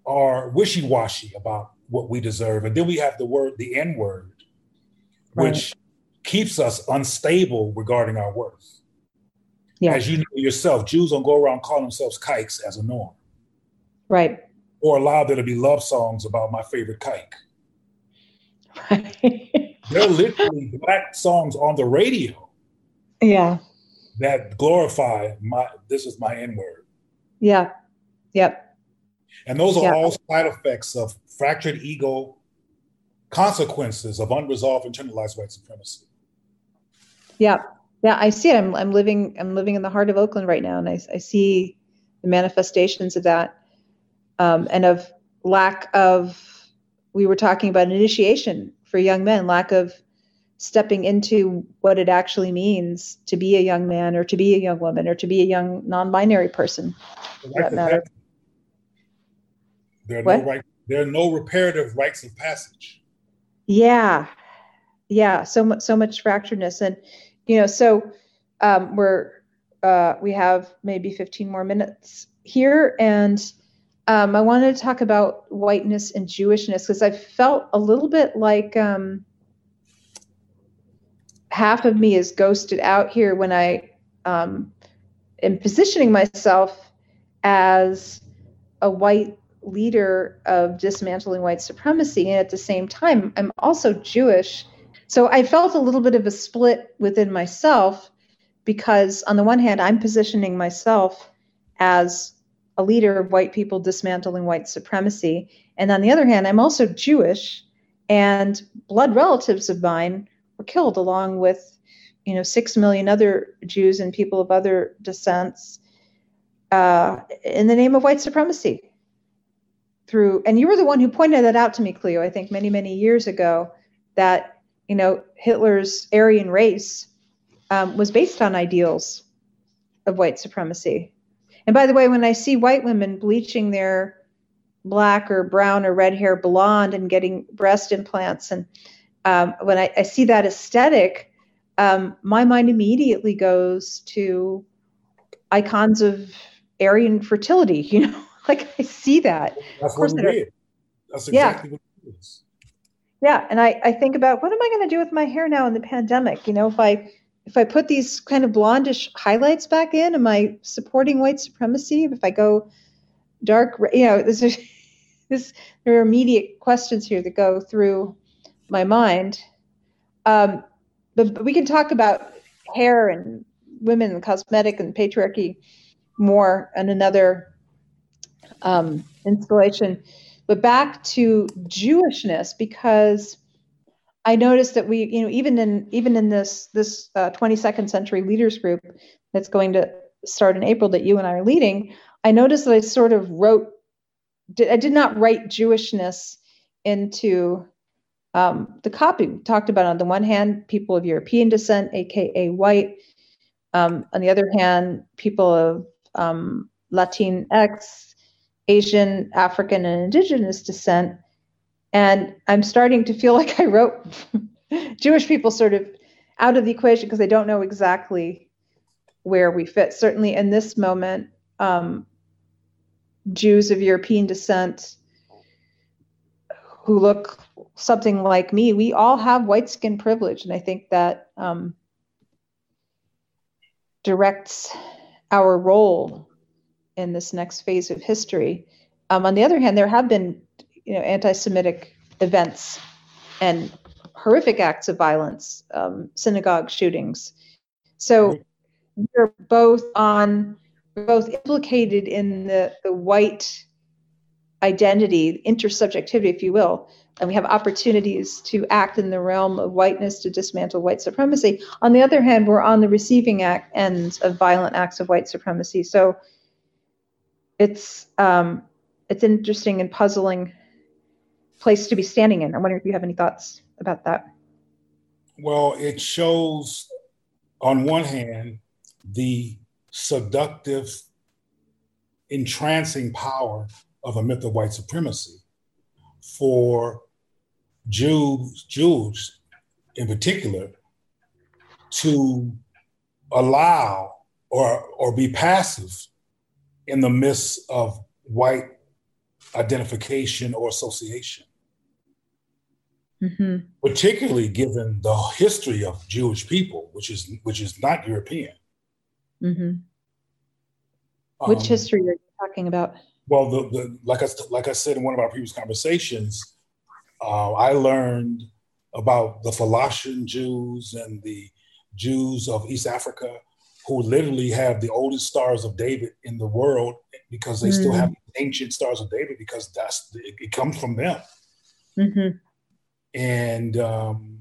are wishy-washy about what we deserve and then we have the word the n word which keeps us unstable regarding our worth yeah. as you know yourself jews don't go around calling themselves kikes as a norm right or allow there to be love songs about my favorite kike there are literally black songs on the radio. Yeah. That glorify my this is my N word. Yeah. Yep. And those are all side effects of fractured ego consequences of unresolved internalized white supremacy. Yeah, yeah, I see it. I'm I'm living I'm living in the heart of Oakland right now, and I I see the manifestations of that, um, and of lack of. We were talking about initiation for young men, lack of stepping into what it actually means to be a young man or to be a young woman or to be a young non-binary person for that matter. There are what? no right there are no reparative rites of passage. Yeah. Yeah. So much so much fracturedness. And you know, so um we're uh we have maybe 15 more minutes here and um, I wanted to talk about whiteness and Jewishness because I felt a little bit like um, half of me is ghosted out here when I um, am positioning myself as a white leader of dismantling white supremacy. And at the same time, I'm also Jewish. So I felt a little bit of a split within myself because, on the one hand, I'm positioning myself as a leader of white people dismantling white supremacy. And on the other hand, I'm also Jewish, and blood relatives of mine were killed along with you know six million other Jews and people of other descents uh, in the name of white supremacy. Through and you were the one who pointed that out to me, Cleo. I think many many years ago that you know Hitler's Aryan race um, was based on ideals of white supremacy. And by the way, when I see white women bleaching their black or brown or red hair blonde and getting breast implants and um, when I, I, see that aesthetic, um, my mind immediately goes to icons of Aryan fertility. (laughs) You know, like I see that. That's what we did. That's exactly yeah. what it is. Yeah, and I, I think about what am I going to do with my hair now in the pandemic? You know, if I if I put these kind of blondish highlights back in, am I supporting white supremacy? If I go dark, you know, (laughs) this is this there are immediate questions here that go through my mind. Um, but, but we can talk about hair and women and cosmetic and patriarchy more in another um, installation. But back to Jewishness, because I noticed that we, you know, even in even in this this uh, 22nd century leaders group that's going to start in April that you and I are leading, I noticed that I sort of wrote, I did not write Jewishness into um, the copy we talked about on the one hand, people of European descent, aka white. Um, on the other hand, people of um, Latinx, Asian, African, and Indigenous descent. And I'm starting to feel (laughs) like I wrote (laughs) Jewish people sort of out of the equation because they don't know exactly where we fit. Certainly in this moment, um, Jews of European descent who look something like me, we all have white skin privilege. And I think that um, directs our role in this next phase of history. Um, on the other hand, there have been you know, anti-Semitic events and horrific acts of violence, um, synagogue shootings. So we're both on, we're both implicated in the, the white identity, intersubjectivity, if you will, and we have opportunities to act in the realm of whiteness to dismantle white supremacy. On the other hand, we're on the receiving act ends of violent acts of white supremacy. So it's um, it's an interesting and puzzling place to be standing in. I wonder if you have any thoughts about that. Well, it shows, on one hand, the seductive, entrancing power of a myth of white supremacy for Jews, Jews in particular, to allow or or be passive in the midst of white identification or association. Mm-hmm. Particularly given the history of Jewish people, which is which is not European. Mm-hmm. Which um, history are you talking about? Well, the, the like I like I said in one of our previous conversations, uh, I learned about the Falashan Jews and the Jews of East Africa who literally have the oldest stars of David in the world because they mm-hmm. still have ancient stars of David because that's it, it comes from them. Mm-hmm. And um,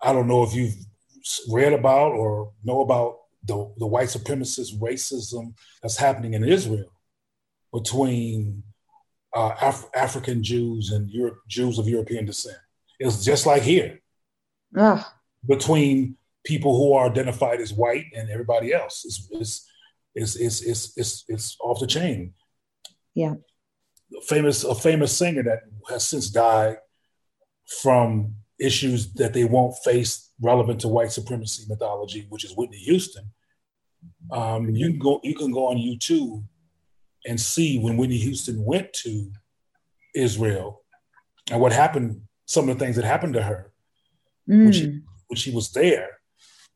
I don't know if you've read about or know about the, the white supremacist racism that's happening in Israel between uh, Af- African Jews and Europe, Jews of European descent. It's just like here Ugh. between people who are identified as white and everybody else. It's, it's, it's, it's, it's, it's, it's off the chain. Yeah. Famous, a famous singer that has since died from issues that they won't face relevant to white supremacy mythology, which is Whitney Houston. Um, you can go you can go on YouTube and see when Whitney Houston went to Israel and what happened, some of the things that happened to her mm. when, she, mm. when she was there.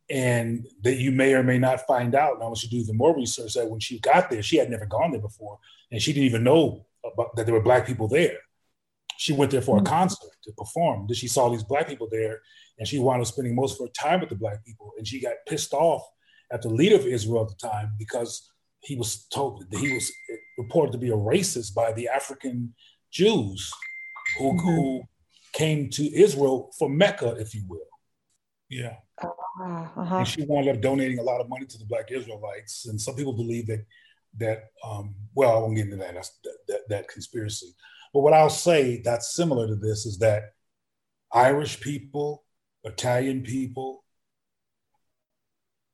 And that you may or may not find out And I want you to do the more research that when she got there, she had never gone there before, and she didn't even know about, that there were black people there. She went there for a concert to perform. Then she saw these black people there, and she wound up spending most of her time with the black people. And she got pissed off at the leader of Israel at the time because he was told that he was reported to be a racist by the African Jews who, mm-hmm. who came to Israel for Mecca, if you will. Yeah. Uh-huh. And she wound up donating a lot of money to the Black Israelites. And some people believe that that um, well, I won't get into that. That's that, that, that conspiracy. But what I'll say that's similar to this is that Irish people, Italian people,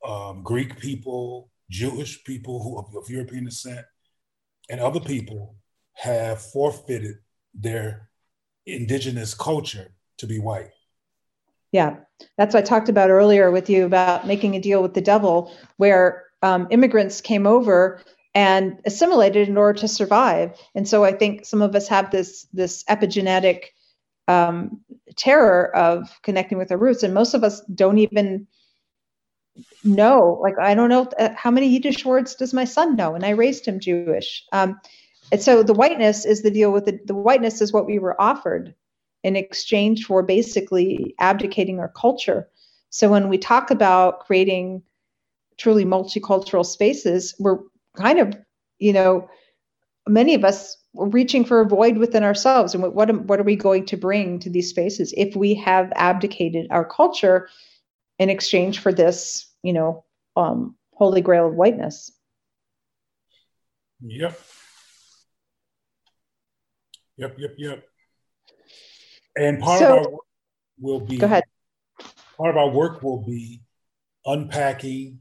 um, Greek people, Jewish people who of, of European descent, and other people have forfeited their indigenous culture to be white. Yeah, that's what I talked about earlier with you about making a deal with the devil, where um, immigrants came over and assimilated in order to survive. And so I think some of us have this this epigenetic um, terror of connecting with our roots, and most of us don't even know. Like i don't know uh, how many yiddish words does my son know? And i raised him jewish. Um, and so the whiteness is the deal with the, the whiteness is what we were offered in exchange for basically abdicating our culture so when we talk about creating truly multicultural spaces we're kind of you know many of us are reaching for a void within ourselves and what, what, are we going to bring to these spaces if we have abdicated our culture in exchange for this, you know, um, holy grail of whiteness. Yep. Yep, yep, yep. And part so, of our work will be go ahead. Part of our work will be unpacking,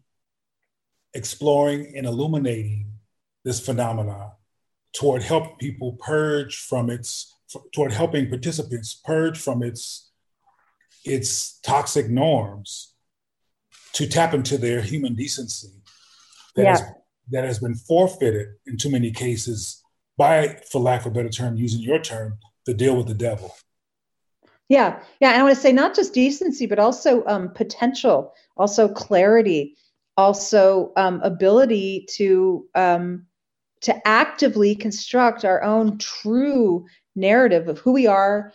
exploring, and illuminating this phenomenon toward help people purge from its toward helping participants purge from its its toxic norms to tap into their human decency that, yeah. has, that has been forfeited in too many cases by, for lack of a better term, using your term, the deal with the devil. Yeah, yeah. And I want to say not just decency, but also um, potential, also clarity, also um, ability to um, to actively construct our own true narrative of who we are,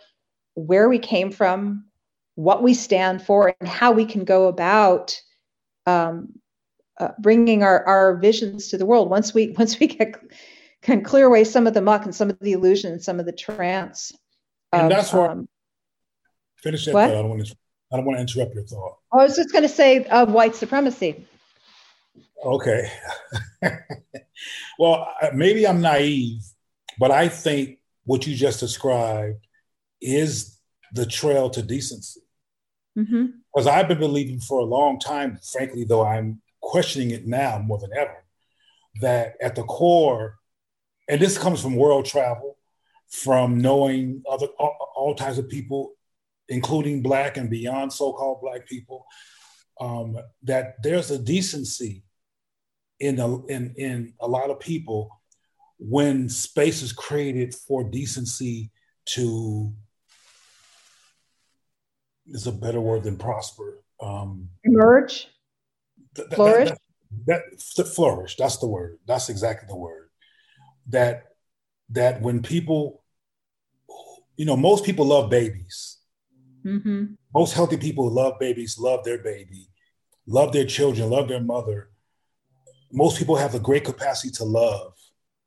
where we came from, what we stand for, and how we can go about um, uh, bringing our, our visions to the world. Once we once we get can clear away some of the muck and some of the illusion, and some of the trance. Of, and that's where um, finish that. I don't want to. I don't want to interrupt your thought. I was just going to say of white supremacy. Okay. (laughs) well, maybe I'm naive, but I think what you just described is the trail to decency. Mm-hmm. Because I've been believing for a long time, frankly, though I'm questioning it now more than ever, that at the core, and this comes from world travel, from knowing other all, all types of people, including black and beyond so-called black people, um, that there's a decency in a, in in a lot of people when space is created for decency to is a better word than prosper. Um, Emerge, th- flourish. That, that, that, flourish. That's the word. That's exactly the word. That that when people, you know, most people love babies. Mm-hmm. Most healthy people love babies, love their baby, love their children, love their mother. Most people have a great capacity to love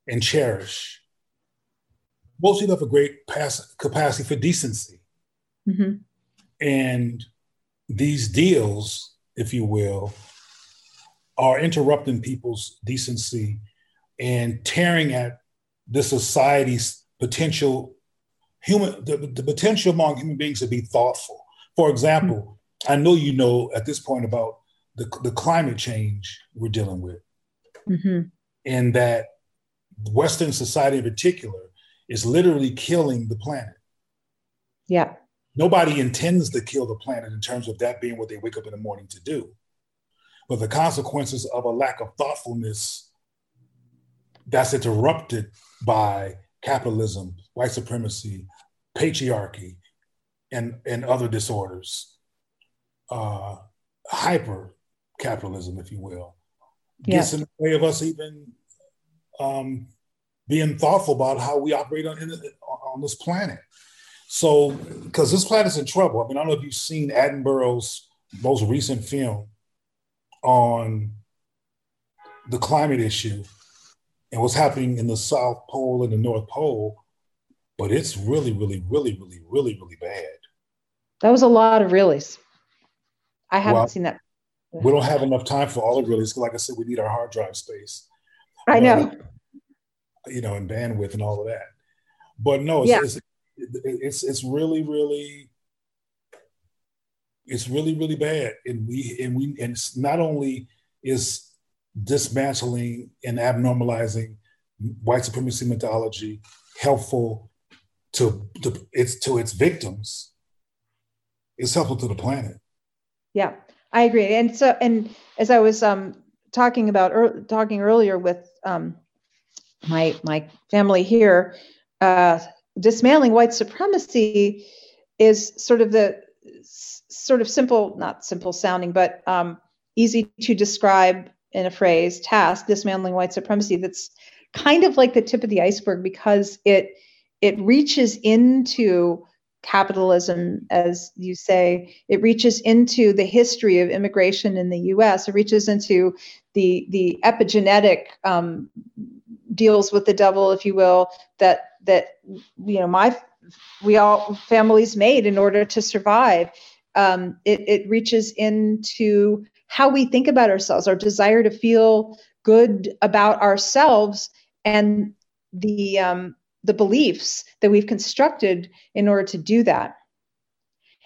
and cherish. Most people have a great capacity for decency Mm-hmm. And these deals, if you will, are interrupting people's decency and tearing at the society's potential human the, the potential among human beings to be thoughtful. For example, I know you know at this point about the, the climate change we're dealing with, mm-hmm. and that Western society in particular is literally killing the planet. Yeah. Nobody intends to kill the planet in terms of that being what they wake up in the morning to do. But the consequences of a lack of thoughtfulness that's interrupted by capitalism, white supremacy, patriarchy, and, and other disorders, uh, hyper capitalism, if you will, gets in the way of us even um, being thoughtful about how we operate on, on this planet. So, because this planet's in trouble. I mean, I don't know if you've seen Attenborough's most recent film on the climate issue and what's happening in the South Pole and the North Pole, but it's really, really, really, really, really, really bad. That was a lot of reallys. I haven't well, seen that. We don't have enough time for all of reallys. Like I said, we need our hard drive space. I um, know. you know, and bandwidth and all of that. But no, it's, yeah. it's, it's, it's really, really, it's really, really bad. And we, and we, and it's not only is dismantling and abnormalizing white supremacy mythology helpful to, to its to its victims it's helpful to the planet. Yeah i agree. And so and as i was um talking about er, talking earlier with um my my family here uh dismantling white supremacy is sort of the sort of simple not simple sounding but um easy to describe in a phrase task dismantling white supremacy that's kind of like the tip of the iceberg because it it reaches into capitalism as you say. It reaches into the history of immigration in the US it reaches into the the epigenetic um, deals with the devil if you will that that you know my we all families made in order to survive. Um, it, it reaches into how we think about ourselves, our desire to feel good about ourselves, and the um, the beliefs that we've constructed in order to do that.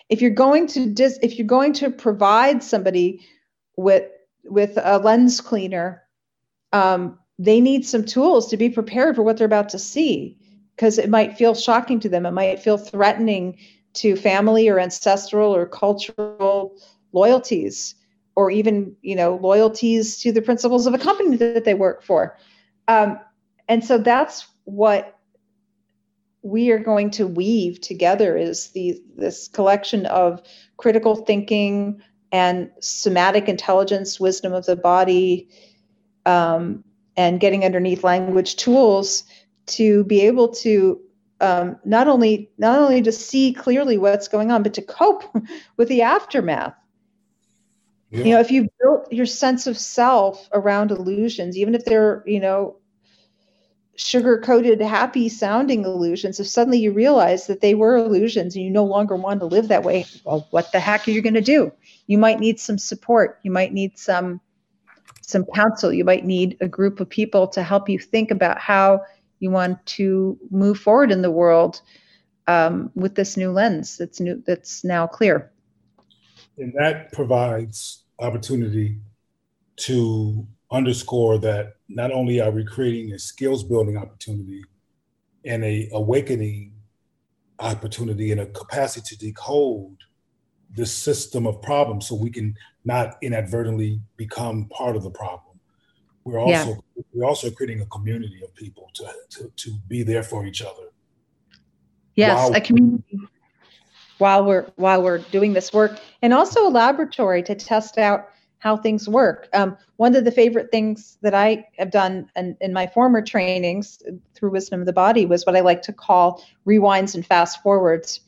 If you're going to dis- if you're going to provide somebody with with a lens cleaner, um, they need some tools to be prepared for what they're about to see because it might feel shocking to them. It might feel threatening to family or ancestral or cultural loyalties or even you know loyalties to the principles of a company that they work for um, and so that's what we are going to weave together is the this collection of critical thinking and somatic intelligence wisdom of the body um, and getting underneath language tools to be able to um, not only not only to see clearly what's going on but to cope (laughs) with the aftermath yeah. You know, if you built your sense of self around illusions, even if they're, you know, sugar coated, happy sounding illusions, if suddenly you realize that they were illusions and you no longer want to live that way, well, what the heck are you going to do? You might need some support. You might need some some counsel. You might need a group of people to help you think about how you want to move forward in the world um, with this new lens that's new that's now clear. And that provides opportunity to underscore that not only are we creating a skills building opportunity and a awakening opportunity and a capacity to decode the system of problems so we can not inadvertently become part of the problem. We're also yeah. we're also creating a community of people to, to to be there for each other. Yes a community. While we're while we're doing this work and also a laboratory to test out how things work um, one of the favorite things that i have done in, in, my former trainings through wisdom of the body was what i like to call rewinds and fast forwards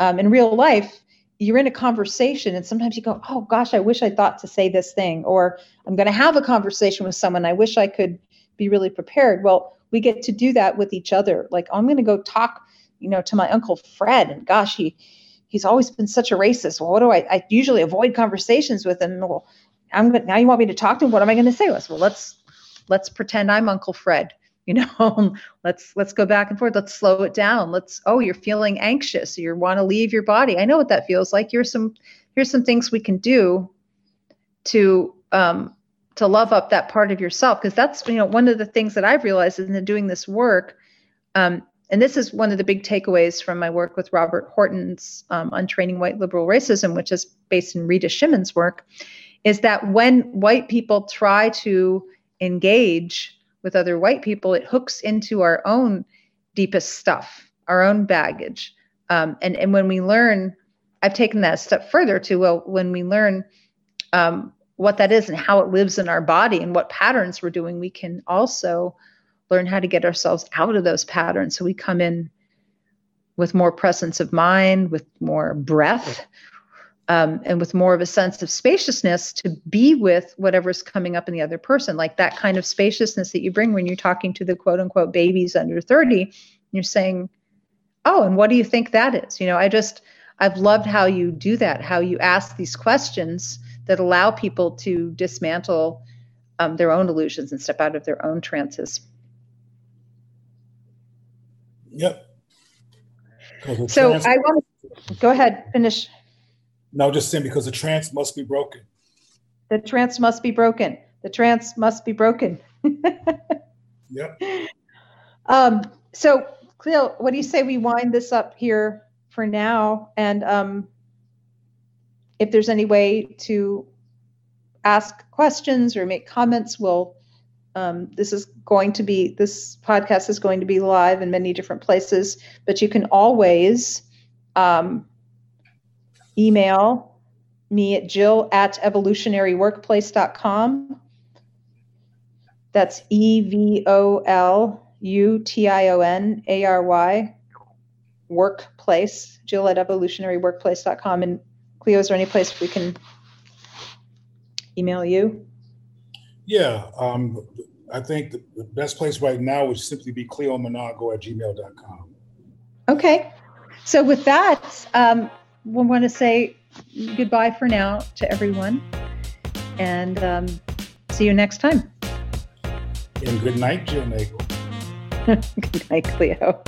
um, in real life you're in a conversation and sometimes you go oh gosh i wish i thought to say this thing or i'm going to have a conversation with someone i wish i could be really prepared well we get to do that with each other like oh, i'm going to go talk you know to my uncle fred and gosh he he's always been such a racist. Well, what do I? I usually avoid conversations with him. Well, I'm good. Now you want me to talk to him? What am I going to say? Well, let's let's pretend I'm Uncle Fred. (laughs) You know, let's let's go back and forth. Let's slow it down. Let's. Oh, you're feeling anxious. You want to leave your body. I know what that feels like. Here's some here's some things we can do to um, to love up that part of yourself because that's you know one of the things that I've realized in doing this work. Um, and this is one of the big takeaways from my work with Robert Horton's um, training White Liberal Racism, which is based in Rita Shimon's work, is that when white people try to engage with other white people, it hooks into our own deepest stuff, our own baggage. Um, and, and when we learn, I've taken that a step further to, well, when we learn um, what that is and how it lives in our body and what patterns we're doing, we can also learn how to get ourselves out of those patterns. So we come in with more presence of mind, with more breath, um, and with more of a sense of spaciousness to be with whatever's coming up in the other person, like that kind of spaciousness that you bring when you're talking to the quote unquote babies under 30. You're saying, Oh, and what do you think that is? You know, I just, I've loved how you do that, how you ask these questions that allow people to dismantle um, their own illusions and step out of their own trances. Yep. So trans- I want to go ahead, finish. No, just saying because the trance must be broken. The trance must be broken. The trance must be broken. (laughs) yep. Um, so, Cleo, what do you say we wind this up here for now? And um, if there's any way to ask questions or make comments, we'll. Um, this is going to be this podcast is going to be live in many different places, but you can always um, email me at jill at evolutionaryworkplace.com. That's E V O L U T I O N A R Y workplace, jill at evolutionaryworkplace.com. And Cleo, is there any place we can email you? Yeah, um, I think the, best place right now would simply be cleomanago at gmail.com. Okay. So with that, um, we want to say goodbye for now to everyone and um, see you next time. And good night, Jill Nagel. (laughs) good night, Cleo.